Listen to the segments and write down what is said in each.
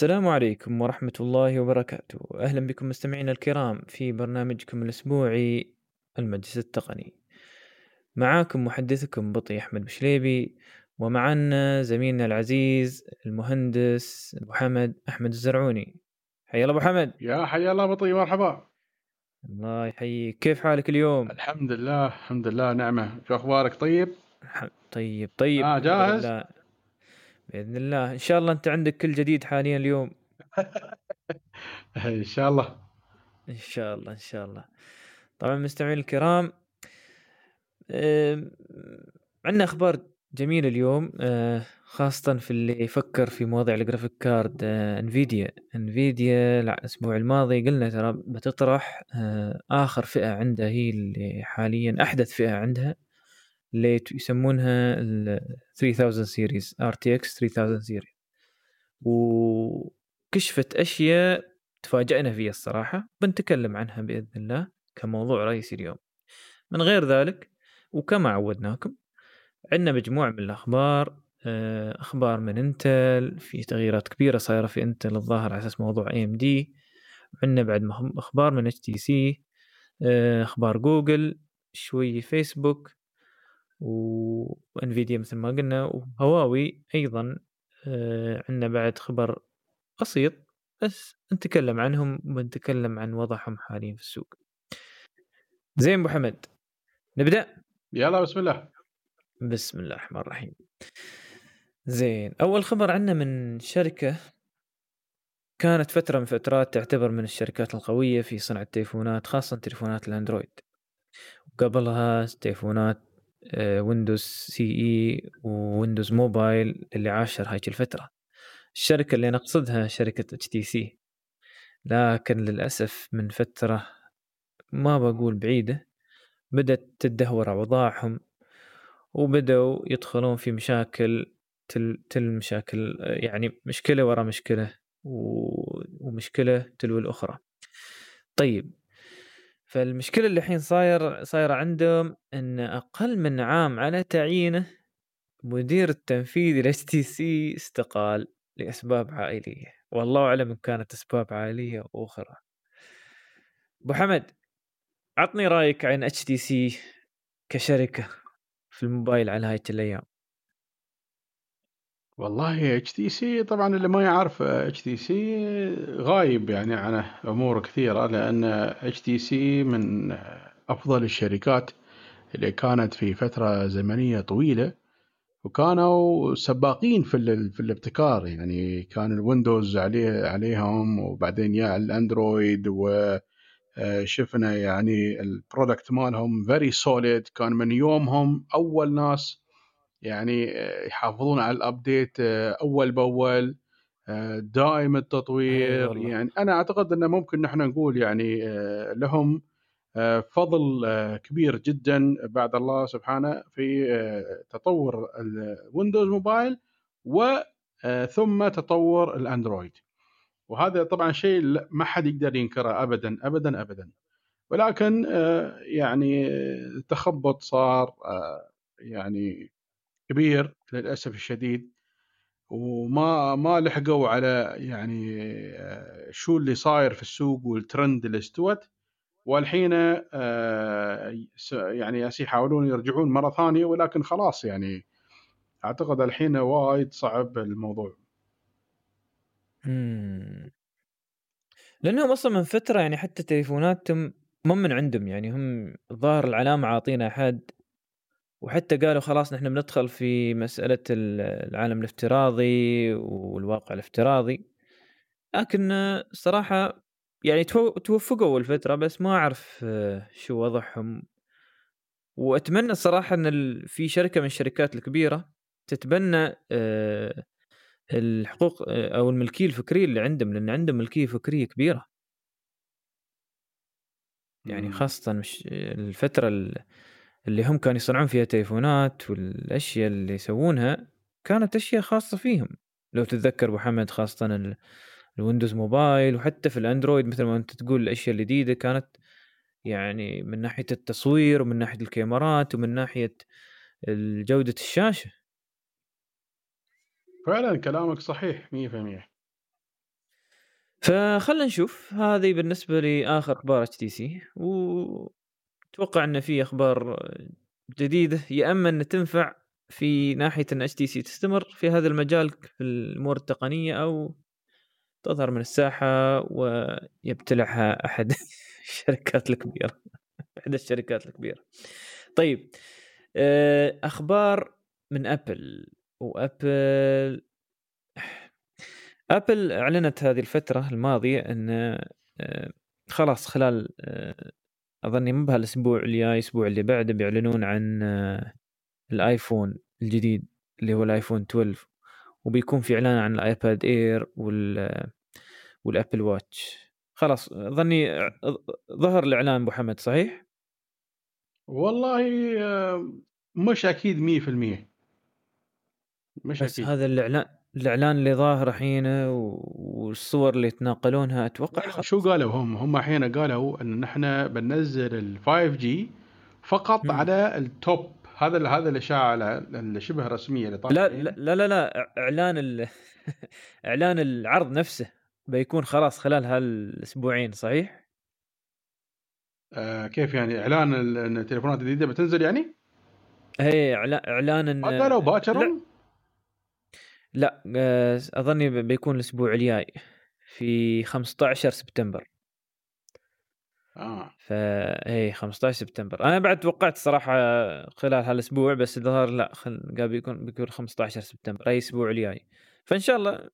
السلام عليكم ورحمة الله وبركاته. أهلا بكم مستمعينا الكرام في برنامجكم الأسبوعي المجلس التقني. معاكم محدثكم بطي أحمد بشليبي ومعنا زميلنا العزيز المهندس أبو حمد أحمد الزرعوني. حيا الله أبو حمد. يا حيا الله بطي مرحبا. الله يحييك. كيف حالك اليوم؟ الحمد لله الحمد لله نعمة. شو أخبارك؟ طيب؟ طيب طيب آه جاهز؟ بإذن الله. إن شاء الله أنت عندك كل جديد حاليا اليوم. إن شاء الله. إن شاء الله إن شاء الله. طبعا مستمعين الكرام عندنا أخبار جميلة اليوم آه، خاصة في اللي يفكر في مواضيع ال graphic card Nvidia Nvidia الأسبوع الماضي قلنا ترى بتطرح آه، آخر فئة عندها هي اللي حاليا أحدث فئة عندها. اللي يسمونها ال 3000 series RTX 3000 series وكشفت أشياء تفاجئنا فيها الصراحة بنتكلم عنها بإذن الله كموضوع رئيسي اليوم. من غير ذلك وكما عودناكم عندنا مجموعة من الأخبار آه، أخبار من Intel في تغييرات كبيرة صايرة في Intel الظاهر على أساس موضوع AMD عندنا بعد أخبار من HTC أخبار جوجل شوي فيسبوك وانفيديا مثل ما قلنا وهواوي أيضا آه، عندنا بعد خبر بسيط بس نتكلم عنهم ونتكلم عن وضعهم حاليا في السوق. زين أبو حمد نبدأ؟ يلا بسم الله. بسم الله الرحمن الرحيم. زين أول خبر عندنا من شركة كانت فترة من فترات تعتبر من الشركات القوية في صنع التليفونات خاصة تليفونات ال Android. وقبلها تليفونات Windows CE و Windows Mobile اللي عاشر هاي الفترة الشركة اللي نقصدها شركة HTC لكن للأسف من فترة ما بقول بعيدة بدأت تدهور أوضاعهم وبدأوا يدخلون في مشاكل تل, تل مشاكل يعني مشكلة ورا مشكلة ومشكلة تلو الأخرى. طيب فالمشكلة اللي الحين صاير صايرة عندهم إن أقل من عام على تعيينه مدير التنفيذي ل HTC استقال لأسباب عائلية. والله أعلم إن كانت أسباب عائلية أخرى. أبو حمد عطني رأيك عن HTC كشركة في الموبايل على هاي الأيام. والله HTC طبعا اللي ما يعرف HTC غايب يعني عن أمور كثيرة لأن HTC من أفضل الشركات اللي كانت في فترة زمنية طويلة وكانوا سباقين في في الابتكار. يعني كان ال Windows عليه عليهم وبعدين يا ال Android وشفنا يعني ال product مالهم very solid كان من يومهم أول ناس يعني آه، يحافظون على ال update آه، أول بأول آه، دائم التطوير. يعني أنا أعتقد إنه ممكن نحن نقول يعني لهم فضل كبير جدا بعد الله سبحانه في تطور ال Windows Mobile وثم تطور ال Android وهذا طبعا شيء ما حد يقدر ينكره ابدا ابدا ابدا. ولكن يعني تخبط صار يعني كبير للأسف الشديد وما ما لحقوا على يعني آه، شو اللي صاير في السوق والترند اللي استوت والحين آه، يعني يحاولون يرجعون مرة ثانية ولكن خلاص يعني أعتقد الحين وايد صعب الموضوع. امم لأنهم أصلا من فترة يعني حتى تليفوناتهم مو من عندهم يعني هم الظاهر العلامة عاطينا حد وحتى قالوا خلاص نحن بندخل في مسألة العالم الافتراضي والواقع الافتراضي. لكن صراحة يعني توفقوا الفترة بس ما أعرف شو وضعهم. وأتمنى الصراحة أن في شركة من الشركات الكبيرة تتبنى آه، الحقوق آه، أو الملكية الفكرية اللي عندهم لأن عندهم ملكية فكرية كبيرة. يعني خاصة الفترة اللي هم كانوا يصنعون فيها تليفونات والأشياء اللي يسوونها كانت أشياء خاصة فيهم. لو تتذكر أبو حمد خاصة الويندوز موبايل وحتى في الأندرويد مثل ما أنت تقول الأشياء الجديدة كانت يعني من ناحية التصوير ومن ناحية الكاميرات ومن ناحية جودة الشاشة. فعلا كلامك صحيح 100% فخلنا نشوف. هذه بالنسبة لآخر أخبار HTC واتوقع أن في أخبار جديدة يا اما أن تنفع في ناحية أن HTC تستمر في هذا المجال في الأمور التقنية أو تظهر من الساحة ويبتلعها أحد الشركات الكبيرة احدى الشركات الكبيرة. طيب آه، أخبار من Apple. و Apple Apple أعلنت هذه الفترة الماضية أن آه، خلاص خلال آه، أظني مو بهالأسبوع الجاي الأسبوع اللي بعده بيعلنون عن ال iPhone الجديد اللي هو ال iPhone 12 وبيكون في إعلان عن ال iPad Air وال وال Apple Watch خلاص ظني ظهر الإعلان أبو حمد صحيح؟ والله آه، مش أكيد 100% مش بس أكيد. هذا الإعلان الإعلان اللي ظاهر الحين والصور اللي يتناقلونها أتوقع شو قالوا هم؟ هم الحين قالوا إن نحن بننزل ال 5G فقط م. على ال top هذا هذا الاشاعه اللي شبه رسمية اللي لا, لا لا لا لا إعلان إعلان العرض نفسه بيكون خلاص خلال هالأسبوعين صحيح؟ آه كيف يعني إعلان إن التليفونات الجديده بتنزل يعني؟ إيه إعلان إن ما قالوا باكر؟ لا, آه، أظني بيكون الأسبوع الجاي في 15 سبتمبر. آه. فا إيه 15 سبتمبر. أنا بعد توقعت صراحة خلال هالأسبوع بس الظاهر لا خل... قال بيكون بيكون 15 سبتمبر أي أسبوع الجاي. فإن شاء الله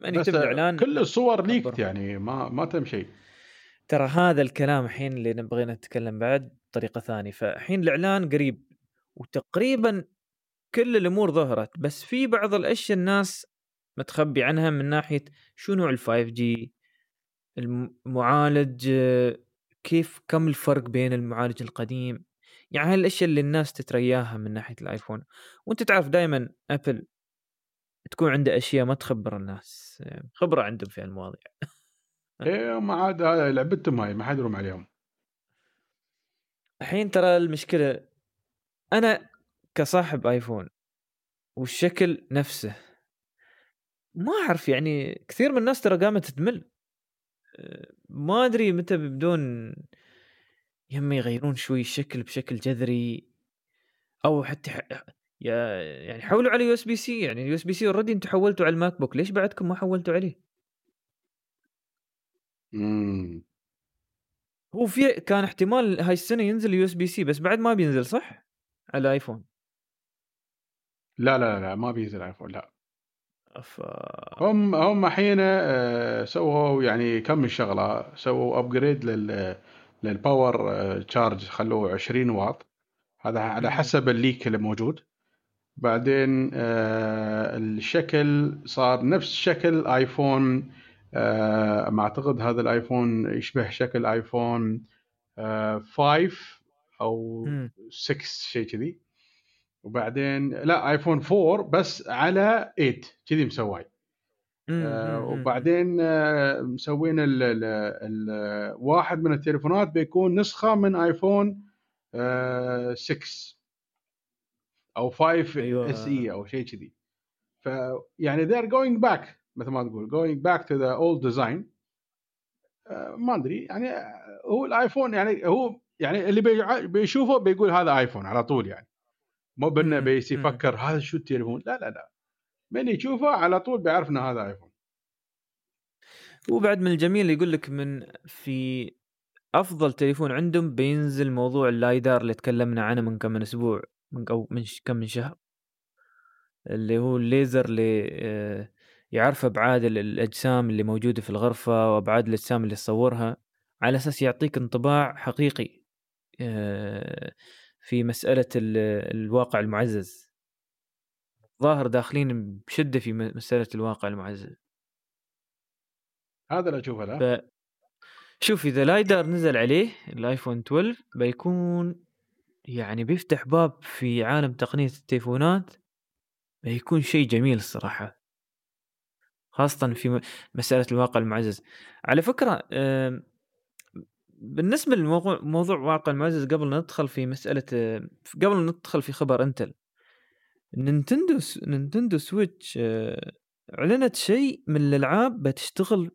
يعني بس اعلان كل الصور leaked يعني ما ما تم شيء ترى هذا الكلام الحين اللي نبغى نتكلم بعد بطريقه ثانية. فالحين الإعلان قريب وتقريبا كل الأمور ظهرت بس في بعض الأشياء الناس متخبي عنها من ناحية شو نوع ال 5G؟ المعالج كيف كم الفرق بين المعالج القديم؟ يعني هاي الأشياء اللي الناس تترياها من ناحية ال iPhone. وأنت تعرف دائما أبل تكون عنده أشياء ما تخبر الناس خبرة عندهم في المواضيع إيه ما عاد لعبتهم هاي ما حد يروم عليهم. الحين ترى المشكلة أنا كصاحب آيفون والشكل نفسه. ما أعرف يعني كثير من الناس ترى قامت تمل. ما أدري متى بيبدون يما يغيرون شوي الشكل بشكل جذري أو حتى يا يعني حولوا على USB-C. يعني ال USB-C already أنتم حولتوا على ال MacBook ليش بعدكم ما حولتوا عليه؟ امم هو في كان احتمال هاي السنة ينزل USB-C بس بعد ما بينزل صح؟ على iPhone. لا لا لا ما بينزل iPhone لا. ف... هم هم حين آه، سووا يعني كم شغلة سووا upgrade لل لل power charge خلوه 20 واط. هذا على حسب ال leak اللي موجود. بعدين آه الشكل صار نفس شكل iPhone آه ما أعتقد هذا ال iPhone يشبه شكل iPhone آه 5 أو 6 شيء كذي. وبعدين لا iPhone 4 بس على 8 كذي مسواي آه وبعدين آه مسوين ال ال ال واحد من التليفونات بيكون نسخة من iPhone آه 6 أو 5 أيوة. SE أو شيء كذي. فيعني they're going back مثل ما تقول going back to the old design. آه ما أدري يعني هو ال iPhone يعني هو يعني اللي بيشوفه بيقول هذا iPhone على طول يعني. مو بأنه بيس يفكر هذا شو التليفون؟ لا لا لا. من يشوفه على طول بيعرف إنه هذا iPhone وبعد من الجميل يقول لك من في أفضل تليفون عندهم بينزل موضوع اللايدار اللي تكلمنا عنه من كم من أسبوع من أو من كم من شهر. اللي هو الليزر اللي آه، يعرف ابعاد الأجسام اللي موجودة في الغرفة وأبعاد الأجسام اللي تصورها على أساس يعطيك انطباع حقيقي. آه، في مسألة الواقع المعزز. ظاهر داخلين بشدة في مسألة الواقع المعزز. هذا اللي أشوفه لا ف... شوف إذا LiDAR نزل عليه ال iPhone 12 بيكون يعني بيفتح باب في عالم تقنية التليفونات بيكون شيء جميل الصراحة. خاصة في مسألة الواقع المعزز. على فكرة بالنسبة للموضوع موضوع واقع المعزز قبل ندخل في مسألة قبل ندخل في خبر Intel Nintendo Nintendo Switch آه، أعلنت شيء من الألعاب بتشتغل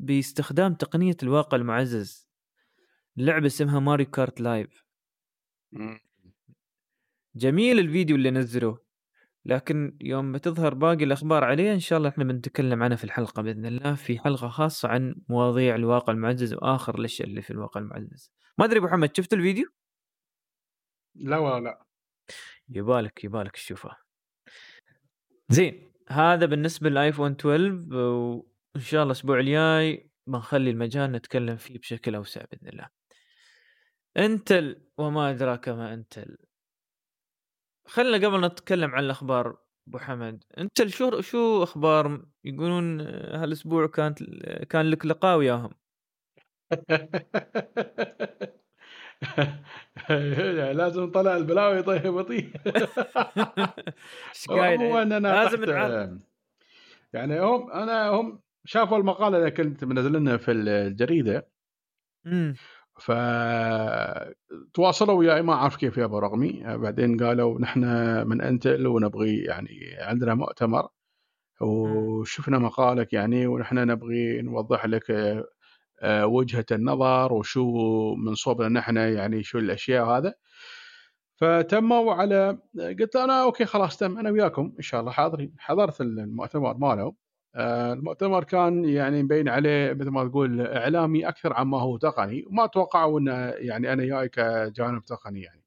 باستخدام تقنية الواقع المعزز. لعبة اسمها Mario Kart Live. جميل الفيديو اللي نزلوه. لكن يوم بتظهر باقي الأخبار عليه إن شاء الله إحنا بنتكلم عنها في الحلقة بإذن الله في حلقة خاصة عن مواضيع الواقع المعزز وآخر الأشياء اللي في الواقع المعزز. ما أدري أبو محمد شفت الفيديو؟ لا ولا لا. يبالك يبالك تشوفه. زين هذا بالنسبة للآيفون 12 وإن شاء الله الأسبوع الجاي بنخلي المجال نتكلم فيه بشكل أوسع بإذن الله. إنتل وما أدراك ما إنتل. خلينا قبل نتكلم عن الأخبار أبو حمد. أنت شو شو أخبار؟ يقولون هالأسبوع كانت كان لك لقاء وياهم. لازم نطلع البلاوي طيب بطيء هو أنا لازم يعني هم أنا هم شافوا المقالة اللي كنت منزلنا في الجريدة. فتواصلوا وياي ما أعرف كيف يابا رقمي بعدين قالوا نحن من أنتل ونبغي يعني عندنا مؤتمر وشفنا مقالك يعني ونحن نبغي نوضح لك آه، وجهة النظر وشو من صوبنا نحن يعني شو الأشياء هذا فتموا على قلت أنا أوكي خلاص تم أنا وياكم إن شاء الله حاضرين. حضرت المؤتمر ماله. المؤتمر كان يعني مبين عليه مثل ما تقول إعلامي أكثر عما هو تقني وما توقعوا إنه يعني أنا جاي كجانب تقني يعني.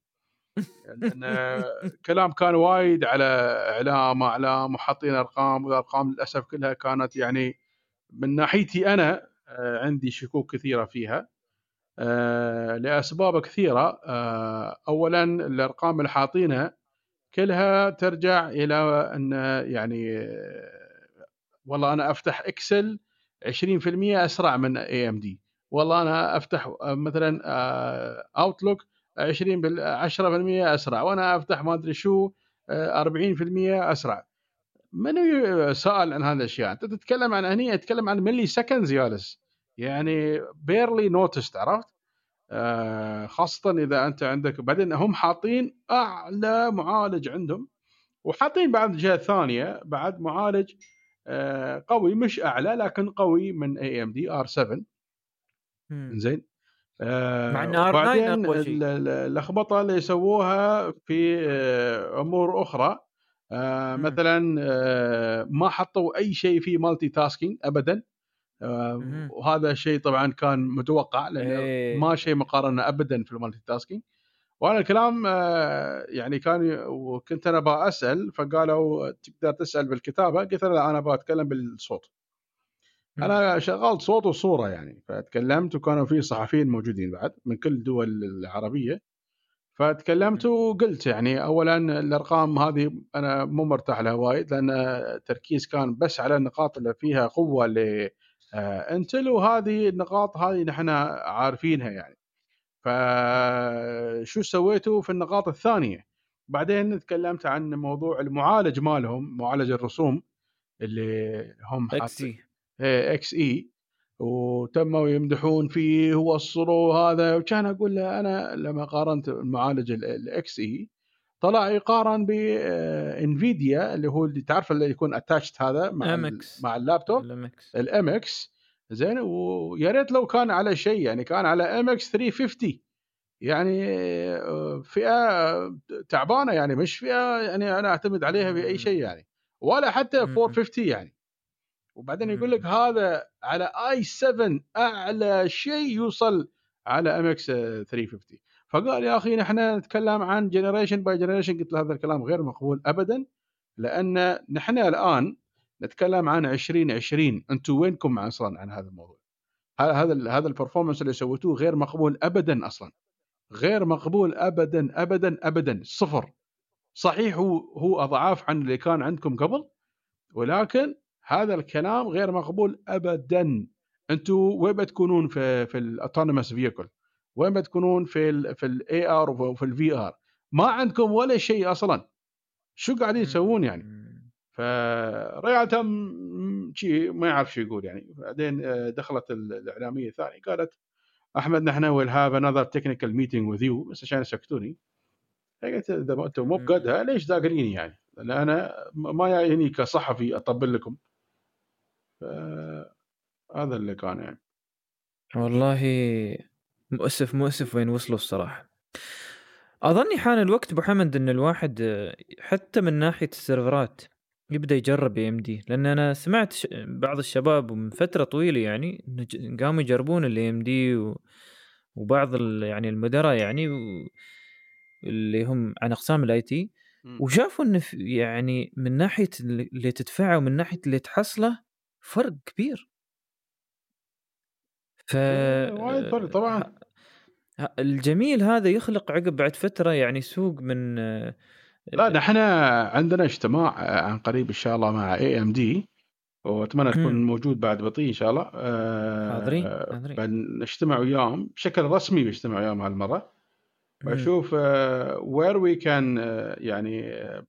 لأن كلام كان وايد على إعلام أعلام وحاطين أرقام والأرقام للأسف كلها كانت يعني من ناحيتي أنا آه، عندي شكوك كثيرة فيها. آه، لأسباب كثيرة. اولا الأرقام اللي حاطينها كلها ترجع إلى أن يعني والله أنا أفتح Excel 20% أسرع من AMD والله أنا أفتح مثلا Outlook 20 10% أسرع وأنا أفتح ما أدري شو 40% آه، أسرع. من سأل عن هذه الأشياء؟ أنت تتكلم عن هني أتكلم عن milliseconds جالس يعني barely noticed عرفت؟ آه، خاصة إذا أنت عندك بعدين هم حاطين أعلى معالج عندهم وحاطين بعد جهه ثانية بعد معالج قوي مش أعلى لكن قوي من AMD R7 زين مع إن R9 أقوى شيء. اللخبطه اللي يسووها في آه، أمور أخرى آه مثلا آه ما حطوا أي شيء في multitasking ابدا. آه وهذا شيء طبعا كان متوقع لأنه إيه. ما شيء مقارنة ابدا في ال multitasking وأنا الكلام آه، يعني كان وكنت أنا بسال فقالوا تقدر تسأل بالكتابة؟ قلت لا أنا بتكلم بالصوت. أنا شغلت صوت وصورة يعني فتكلمت وكانوا في صحفيين موجودين بعد من كل الدول العربية. فتكلمت وقلت يعني اولا الأرقام هذه أنا مو مرتاح لها وايد لأن التركيز كان بس على النقاط اللي فيها قوة ل Intel وهذه النقاط هذه نحن عارفينها يعني. فشو سويتوا في النقاط الثانية؟ بعدين تكلمت عن موضوع المعالج مالهم معالج الرسوم اللي هم إكس إي. إكس إي. وتموا يمدحون فيه ووصلوا هذا. وكان أقول له أنا لما قارنت المعالج ال Xe طلع يقارن ب Nvidia آه، اللي هو اللي تعرف اللي يكون attached هذا مع مع اللابتوب؟ ال MX. زين ويا ريت لو كان على شيء يعني كان على MX 350 يعني آه، فئة تعبانة يعني مش فئة يعني أنا أعتمد عليها في أي شيء يعني ولا حتى 450 يعني. وبعدين يقول لك هذا على i7 أعلى شيء يوصل على MX 350 فقال يا أخي نحن نتكلم عن generation by generation قلت له هذا الكلام غير مقبول ابدا لأن نحن الآن نتكلم عن 2020 أنتم وينكم أصلا عن هذا الموضوع؟ هذا هذا ال performance اللي سويتوه غير مقبول ابدا أصلا. غير مقبول ابدا ابدا ابدا. صفر. صحيح هو هو أضعاف عن اللي كان عندكم قبل ولكن هذا الكلام غير مقبول ابدا. أنتم وين بتكونون في في ال autonomous vehicle وين بتكونون في ال في ال AR وفي ال VR ما عندكم ولا شيء أصلا. شو قاعدين تسوون يعني؟ فرجعت شيء ما يعرف شو يقول يعني. بعدين آه، دخلت الإعلامية الثانية قالت أحمد نحن will have another technical meeting with you بس عشان يسكتوني قلت إذا أنتم مو بقدها ليش داقريني يعني؟ لأن أنا ما جايني كصحفي أطبل لكم. هذا اللي كان يعني. والله مؤسف مؤسف وين وصلوا الصراحة. أظني حان الوقت أبو حمد إن الواحد آه، حتى من ناحية السيرفرات يبدأ يجرب AMD. لأن أنا سمعت ش- بعض الشباب من فترة طويلة يعني قاموا يجربون الاي إم دي وبعض ال- يعني المدراء يعني و- اللي هم عن أقسام ال IT. وشافوا انه في- يعني من ناحية اللي تدفعه ومن ناحية اللي تحصله فرق كبير. ف إيه، وايد فرق طبعا. الجميل هذا يخلق عقب بعد فترة يعني سوق من لا نحن عندنا اجتماع آه، عن قريب إن شاء الله مع AMD وأتمنى تكون. موجود بعد بطي إن شاء الله. آه، حاضرين حاضرين. بنجتمع وياهم بشكل رسمي بنجتمع وياهم هالمره. وأشوف where we can يعني آه،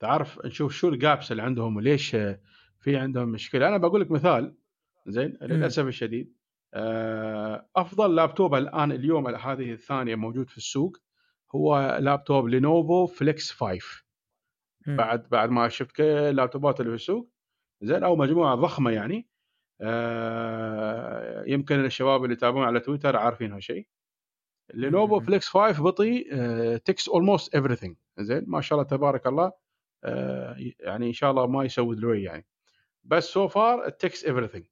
تعرف نشوف شو ال gaps اللي عندهم وليش في عندهم مشكلة. أنا بقول لك مثال زين. للأسف الشديد. أفضل لابتوب الآن اليوم هذه الثانية موجود في السوق. هو لابتوب Lenovo Flex 5 مم. بعد بعد ما شفت كل اللابتوبات اللي في السوق زين أو مجموعة ضخمة يعني. آه، يمكن الشباب اللي يتابعون على تويتر عارفين هالشيء. Lenovo. Flex 5 بطي ticks almost everything زين ما شاء الله تبارك الله. آه، يعني إن شاء الله ما يسوي دلوي يعني. بس so far ticks everything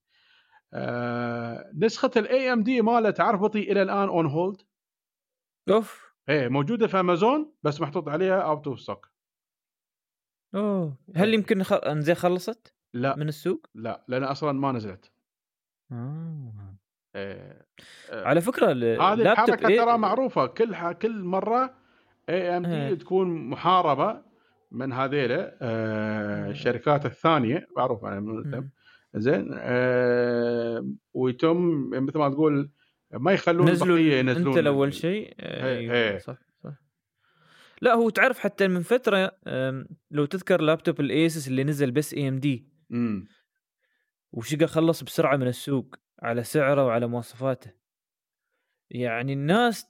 نسخة ال AMD ماله تعرف بطي إلى الآن on hold أوف. إيه موجودة في أمازون بس محطوط عليها out of stock أوه هل إيه. يمكن خ... أنزين خلصت لا من السوق؟ لا لأن أصلا ما نزلت آه. إيه. آه، على فكرة هذه الحركة إيه... ترى معروفة كل ح... كل مرة AM إيه. D تكون محاربة من هذيلا آه إيه. الشركات الثانية معروف أنا من مم. زين آه ويتم مثل ما تقول ما يخلون نزلوا ينزلون انت أول شيء. إيه، أيوه إيه. صح صح. لا هو تعرف حتى من فترة لو تذكر لابتوب ال Asus اللي نزل بس AMD وشقى خلص بسرعة من السوق على سعره وعلى مواصفاته. يعني الناس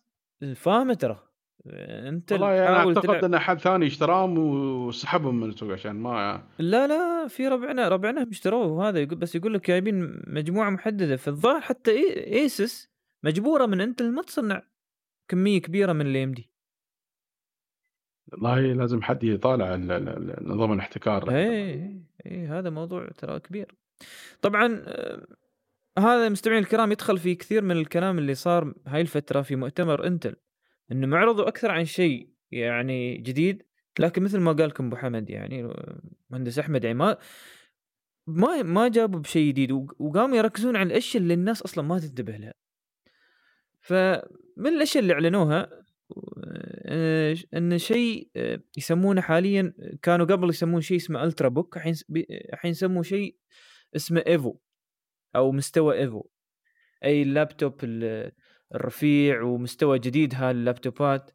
فاهمة ترى. انت والله تحاول أعتقد تلعب إن حد ثاني اشتراهم وسحبهم من السوق عشان ما لا لا في ربعنا ربعنا اشتروه وهذا يقول بس يقول لك جايبين مجموعة محددة. في الظاهر حتى ASUS مجبورة من Intel ما تصنع كمية كبيرة من ال AMD والله لازم حد يطالع ال- ال- ال- نظام الاحتكار. اي اي إيه، هذا موضوع ترى كبير. طبعا آه، هذا مستمعين الكرام يدخل في كثير من الكلام اللي صار هاي الفترة في مؤتمر إنتل إنه معرضوا أكثر عن شيء يعني جديد لكن مثل ما قال لكم أبو حمد يعني آه، مهندس أحمد يعني ما ما ما جابوا بشيء جديد وق- وقاموا يركزون على الأشياء اللي الناس أصلا ما تنتبه لها. فمن الأشياء اللي أعلنوها آه، إن شيء آه، يسمونه حاليا كانوا قبل يسمون شيء اسمه Ultrabook الحين الحين يسموا شيء اسمه Evo أو مستوى ايفو أي اللابتوب ال- الرفيع ومستوى جديد هاللابتوبات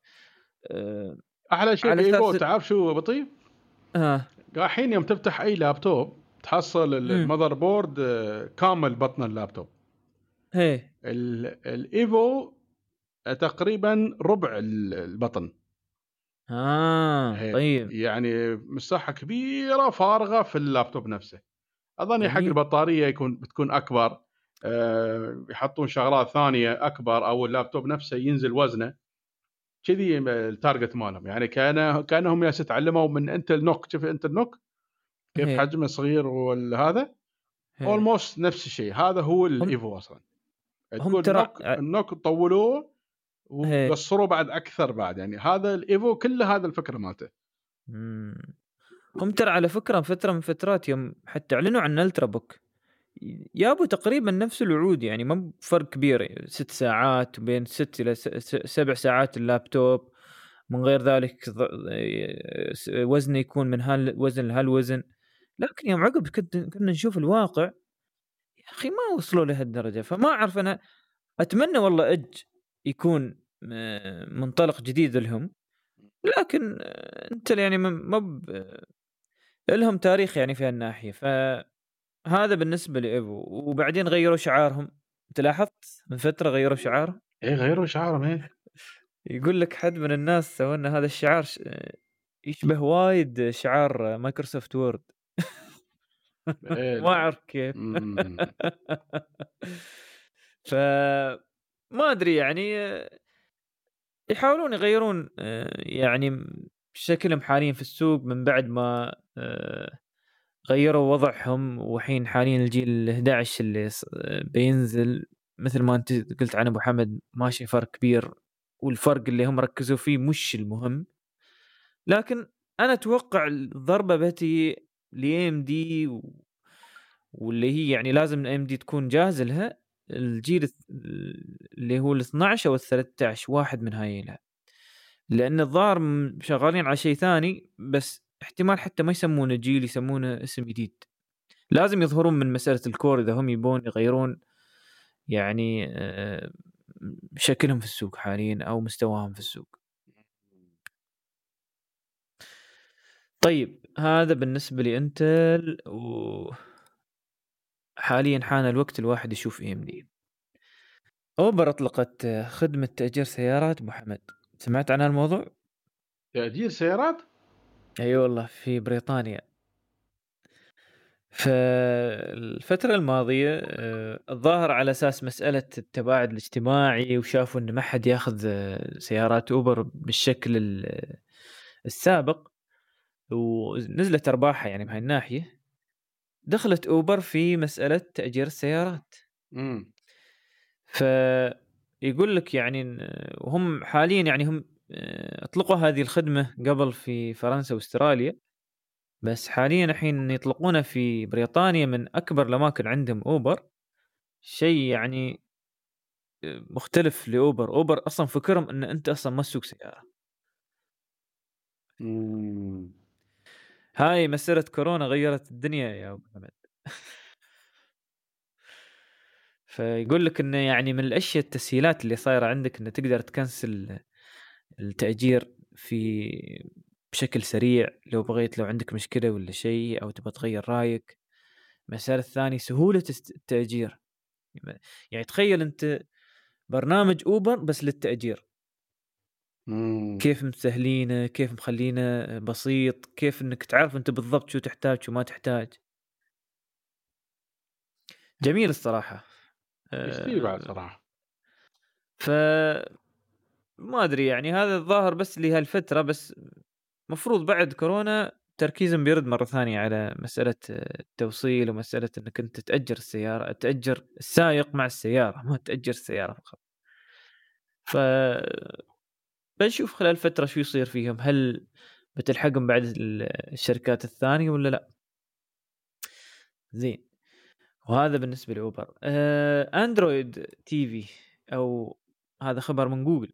آه أحلى شيء على ب Evo أساس- تعرف شو بطيء؟ آه الحين يوم تفتح أي لابتوب تحصل. ال motherboard آه، كامل بطن اللابتوب ال- ال Evo آه، تقريبا ربع ال- البطن. آه هي. طيب. يعني مساحة كبيرة فارغة في اللابتوب نفسه. اظن حق. البطارية يكون بتكون أكبر. آه، يحطون شغلات ثانية أكبر أو اللابتوب نفسه ينزل وزنه. كذي ال target مالهم. يعني كان كأنهم ياس تعلموا من Intel NUC شوف Intel NUC كيف هي. حجمه صغير وهذا. Almost نفس الشيء. هذا هو ال Evo أصلا. هم ترى- NUC ال NUC طولوه هي. وقصروه بعد أكثر بعد. يعني هذا ال Evo كله هذا الفكرة مالته. هم ترى على فكرة فترة من فترات يوم حتى أعلنوا عن Ultrabook جابوا تقريبا نفس الوعود يعني ما فرق كبير ست ساعات بين ست إلى سبع ساعات اللابتوب. من غير ذلك وزنه يكون من هالوزن لهالوزن. لكن يوم عقب كنا نشوف الواقع يا أخي ما وصلوا لهالدرجه فما أعرف أنا أتمنى والله إج يكون آه، منطلق جديد لهم. لكن آه، أنت يعني ما ب- لهم تاريخ يعني في هالناحية. فهذا بالنسبة لايفو وبعدين غيروا شعارهم. أنت لاحظت؟ من فترة غيروا شعارهم إيه غيروا شعارهم إيه. يقول لك حد من الناس سوى هذا الشعار ش- يشبه وايد شعار Microsoft Word. ما أعرف كيف. م- ف ما أدري يعني يحاولون يغيرون آه، يعني شكلهم حاليا في السوق من بعد ما آه، غيروا وضعهم وحين حاليا الجيل ال 11 اللي بينزل مثل ما أنت قلت عن أبو حمد ماشي فرق كبير والفرق اللي هم ركزوا فيه مش المهم. لكن أنا أتوقع الضربة بتي ل AMD واللي هي يعني لازم AMD تكون جاهزة لها الجيل اللي هو ال 12 أو ال 13 واحد من هاي لها. لأن الظاهر شغالين على شيء ثاني بس احتمال حتى ما يسمونه جيل يسمونه اسم جديد. لازم يظهرون من مسألة الكور إذا هم يبون يغيرون يعني آه، شكلهم في السوق حاليا أو مستواهم في السوق. طيب هذا بالنسبة لإنتل و حاليا حان الوقت الواحد يشوف اي ام دي أوبر أطلقت خدمة تأجير سيارات محمد. سمعت عن الموضوع؟ تأجير سيارات؟ أي أيوة والله في بريطانيا. فالفترة الماضية آه، الظاهر على أساس مسألة التباعد الاجتماعي وشافوا إن ما حد ياخذ آه، سيارات أوبر بالشكل السابق. ونزلت أرباحها يعني بهاي الناحية دخلت أوبر في مسألة تأجير السيارات. امم فيقول لك يعني وهم حاليا يعني هم آه، أطلقوا هذه الخدمة قبل في فرنسا وأستراليا بس حاليا الحين يطلقونها في بريطانيا من أكبر الأماكن عندهم أوبر. شيء يعني مختلف لأوبر. أوبر أصلا فكرهم إن أنت أصلا ما تسوق سيارة. هاي مسيرة كورونا غيرت الدنيا يا أبو حمد فيقول لك إنه يعني من الأشياء التسهيلات اللي صايرة عندك إنه تقدر تكنسل التأجير في بشكل سريع لو بغيت لو عندك مشكلة ولا شيء أو تبغى تغير رأيك. المسار الثاني سهولة التأجير. يعني تخيل أنت برنامج أوبر بس للتأجير. مم. كيف مسهلينه كيف مخلينه بسيط كيف إنك تعرف أنت بالضبط شو تحتاج شو ما تحتاج. جميل الصراحة. يستوي بعد آه، صراحة. ف ما أدري يعني هذا الظاهر بس لهالفترة بس مفروض بعد كورونا تركيزهم بيرد مرة ثانية على مسألة التوصيل ومسألة إنك أنت تأجر السيارة تأجر السائق مع السيارة ما تأجر السياره فقط. ف بنشوف خلال فترة شو يصير فيهم. هل بتلحقهم بعد الشركات الثانية ولا لا؟ زين. وهذا بالنسبة لأوبر. آه، Android TV أو هذا خبر من جوجل.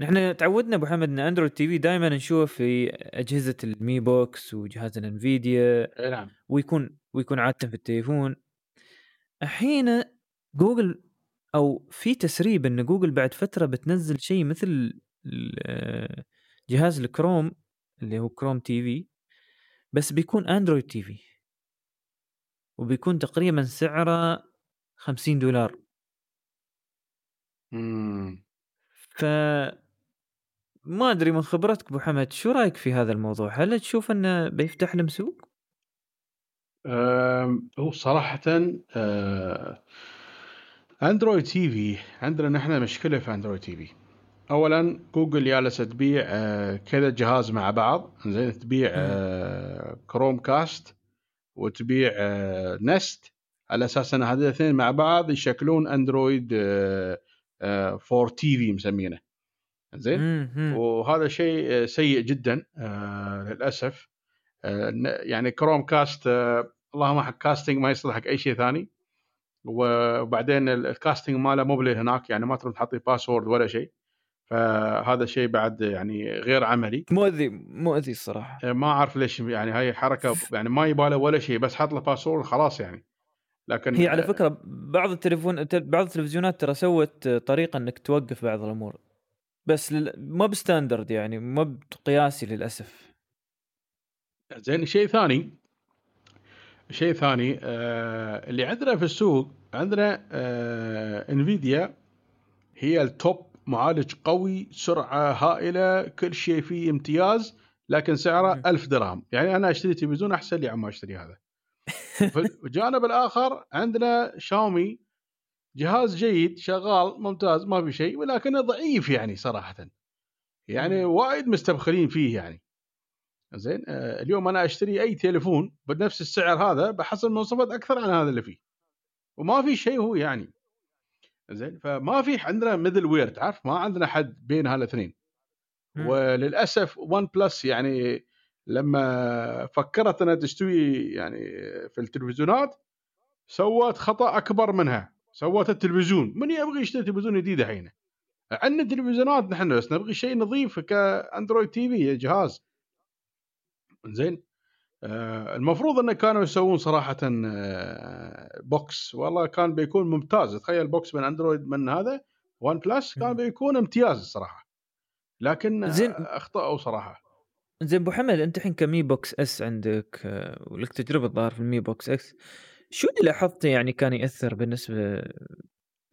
نحن تعودنا أبو حمد إن Android TV دائما نشوفه في أجهزة ال Mi Box وجهاز ال Nvidia نعم. ويكون ويكون عادة في التليفون. الحين جوجل أو في تسريب إن جوجل بعد فترة بتنزل شيء مثل جهاز الكروم اللي هو Chrome TV بس بيكون Android TV وبيكون تقريبا سعره 50 دولار امم ف ما أدري من خبرتك أبو حمد شو رأيك في هذا الموضوع؟ هل تشوف أنه بيفتح لهم سوق؟ هو صراحة أه Android TV عندنا نحن مشكلة في Android TV اولا جوجل جالسة تبيع أه كذا جهاز مع بعض. زين تبيع Chromecast وتبيع أه Nest. على أساس إن هذول الاثنين مع بعض يشكلون Android for TV مسمينه. زين؟ وهذا شيء آه، سيء جدا آه للأسف. آه يعني Chromecast آه اللهم حق casting ما يصلح حق أي شيء ثاني. وبعدين ال casting ماله مو هناك يعني ما تقدر تحطي password ولا شيء. فهذا شيء بعد يعني غير عملي. مؤذي مؤذي الصراحة. آه، ما أعرف ليش يعني هاي حركة يعني ما يباله ولا شيء بس حط له password خلاص يعني. لكن هي على فكرة بعض التليفون بعض التلفزيونات ترى سوت طريقة إنك توقف بعض الأمور. بس لل... ما ب standard يعني ما بقياسي للأسف. زين شيء ثاني شيء ثاني آه اللي عندنا في السوق عندنا آه انفيديا هي التوب معالج قوي سرعة هائلة كل شيء فيه امتياز لكن سعره ألف درهم. يعني أنا أشتري تلفزيون أحسن لي عما أشتري هذا. الجانب الآخر عندنا شاومي. جهاز جيد شغال ممتاز ما في شيء ولكنه ضعيف يعني صراحة. يعني. وايد مستبخلين فيه يعني. زين آه، اليوم أنا أشتري أي تليفون بنفس السعر هذا بحصل مواصفات أكثر عن هذا اللي فيه. وما في شيء هو يعني. زين؟ فما في عندنا middleware تعرف ما عندنا حد بين هالاثنين. وللأسف OnePlus يعني لما فكرت إنها تستوي يعني في التلفزيونات سوت خطأ أكبر منها. سوت التلفزيون. من يبغى يشتري تلفزيون جديد الحين؟ عندنا تلفزيونات نحن بس نبغي شيء نظيف ك Android TV جهاز. زين؟ المفروض انه كانوا يسوون صراحة آه box. والله كان بيكون ممتاز. تخيل box من Android من هذا OnePlus كان. بيكون امتياز الصراحه لكن زين. آه، أخطأوا صراحة. زين أبو حمد أنت الحين ك Mi Box S عندك آه، ولك تجربة الظاهر في ال Mi Box S شو اللي لاحظته يعني كان يأثر بالنسبة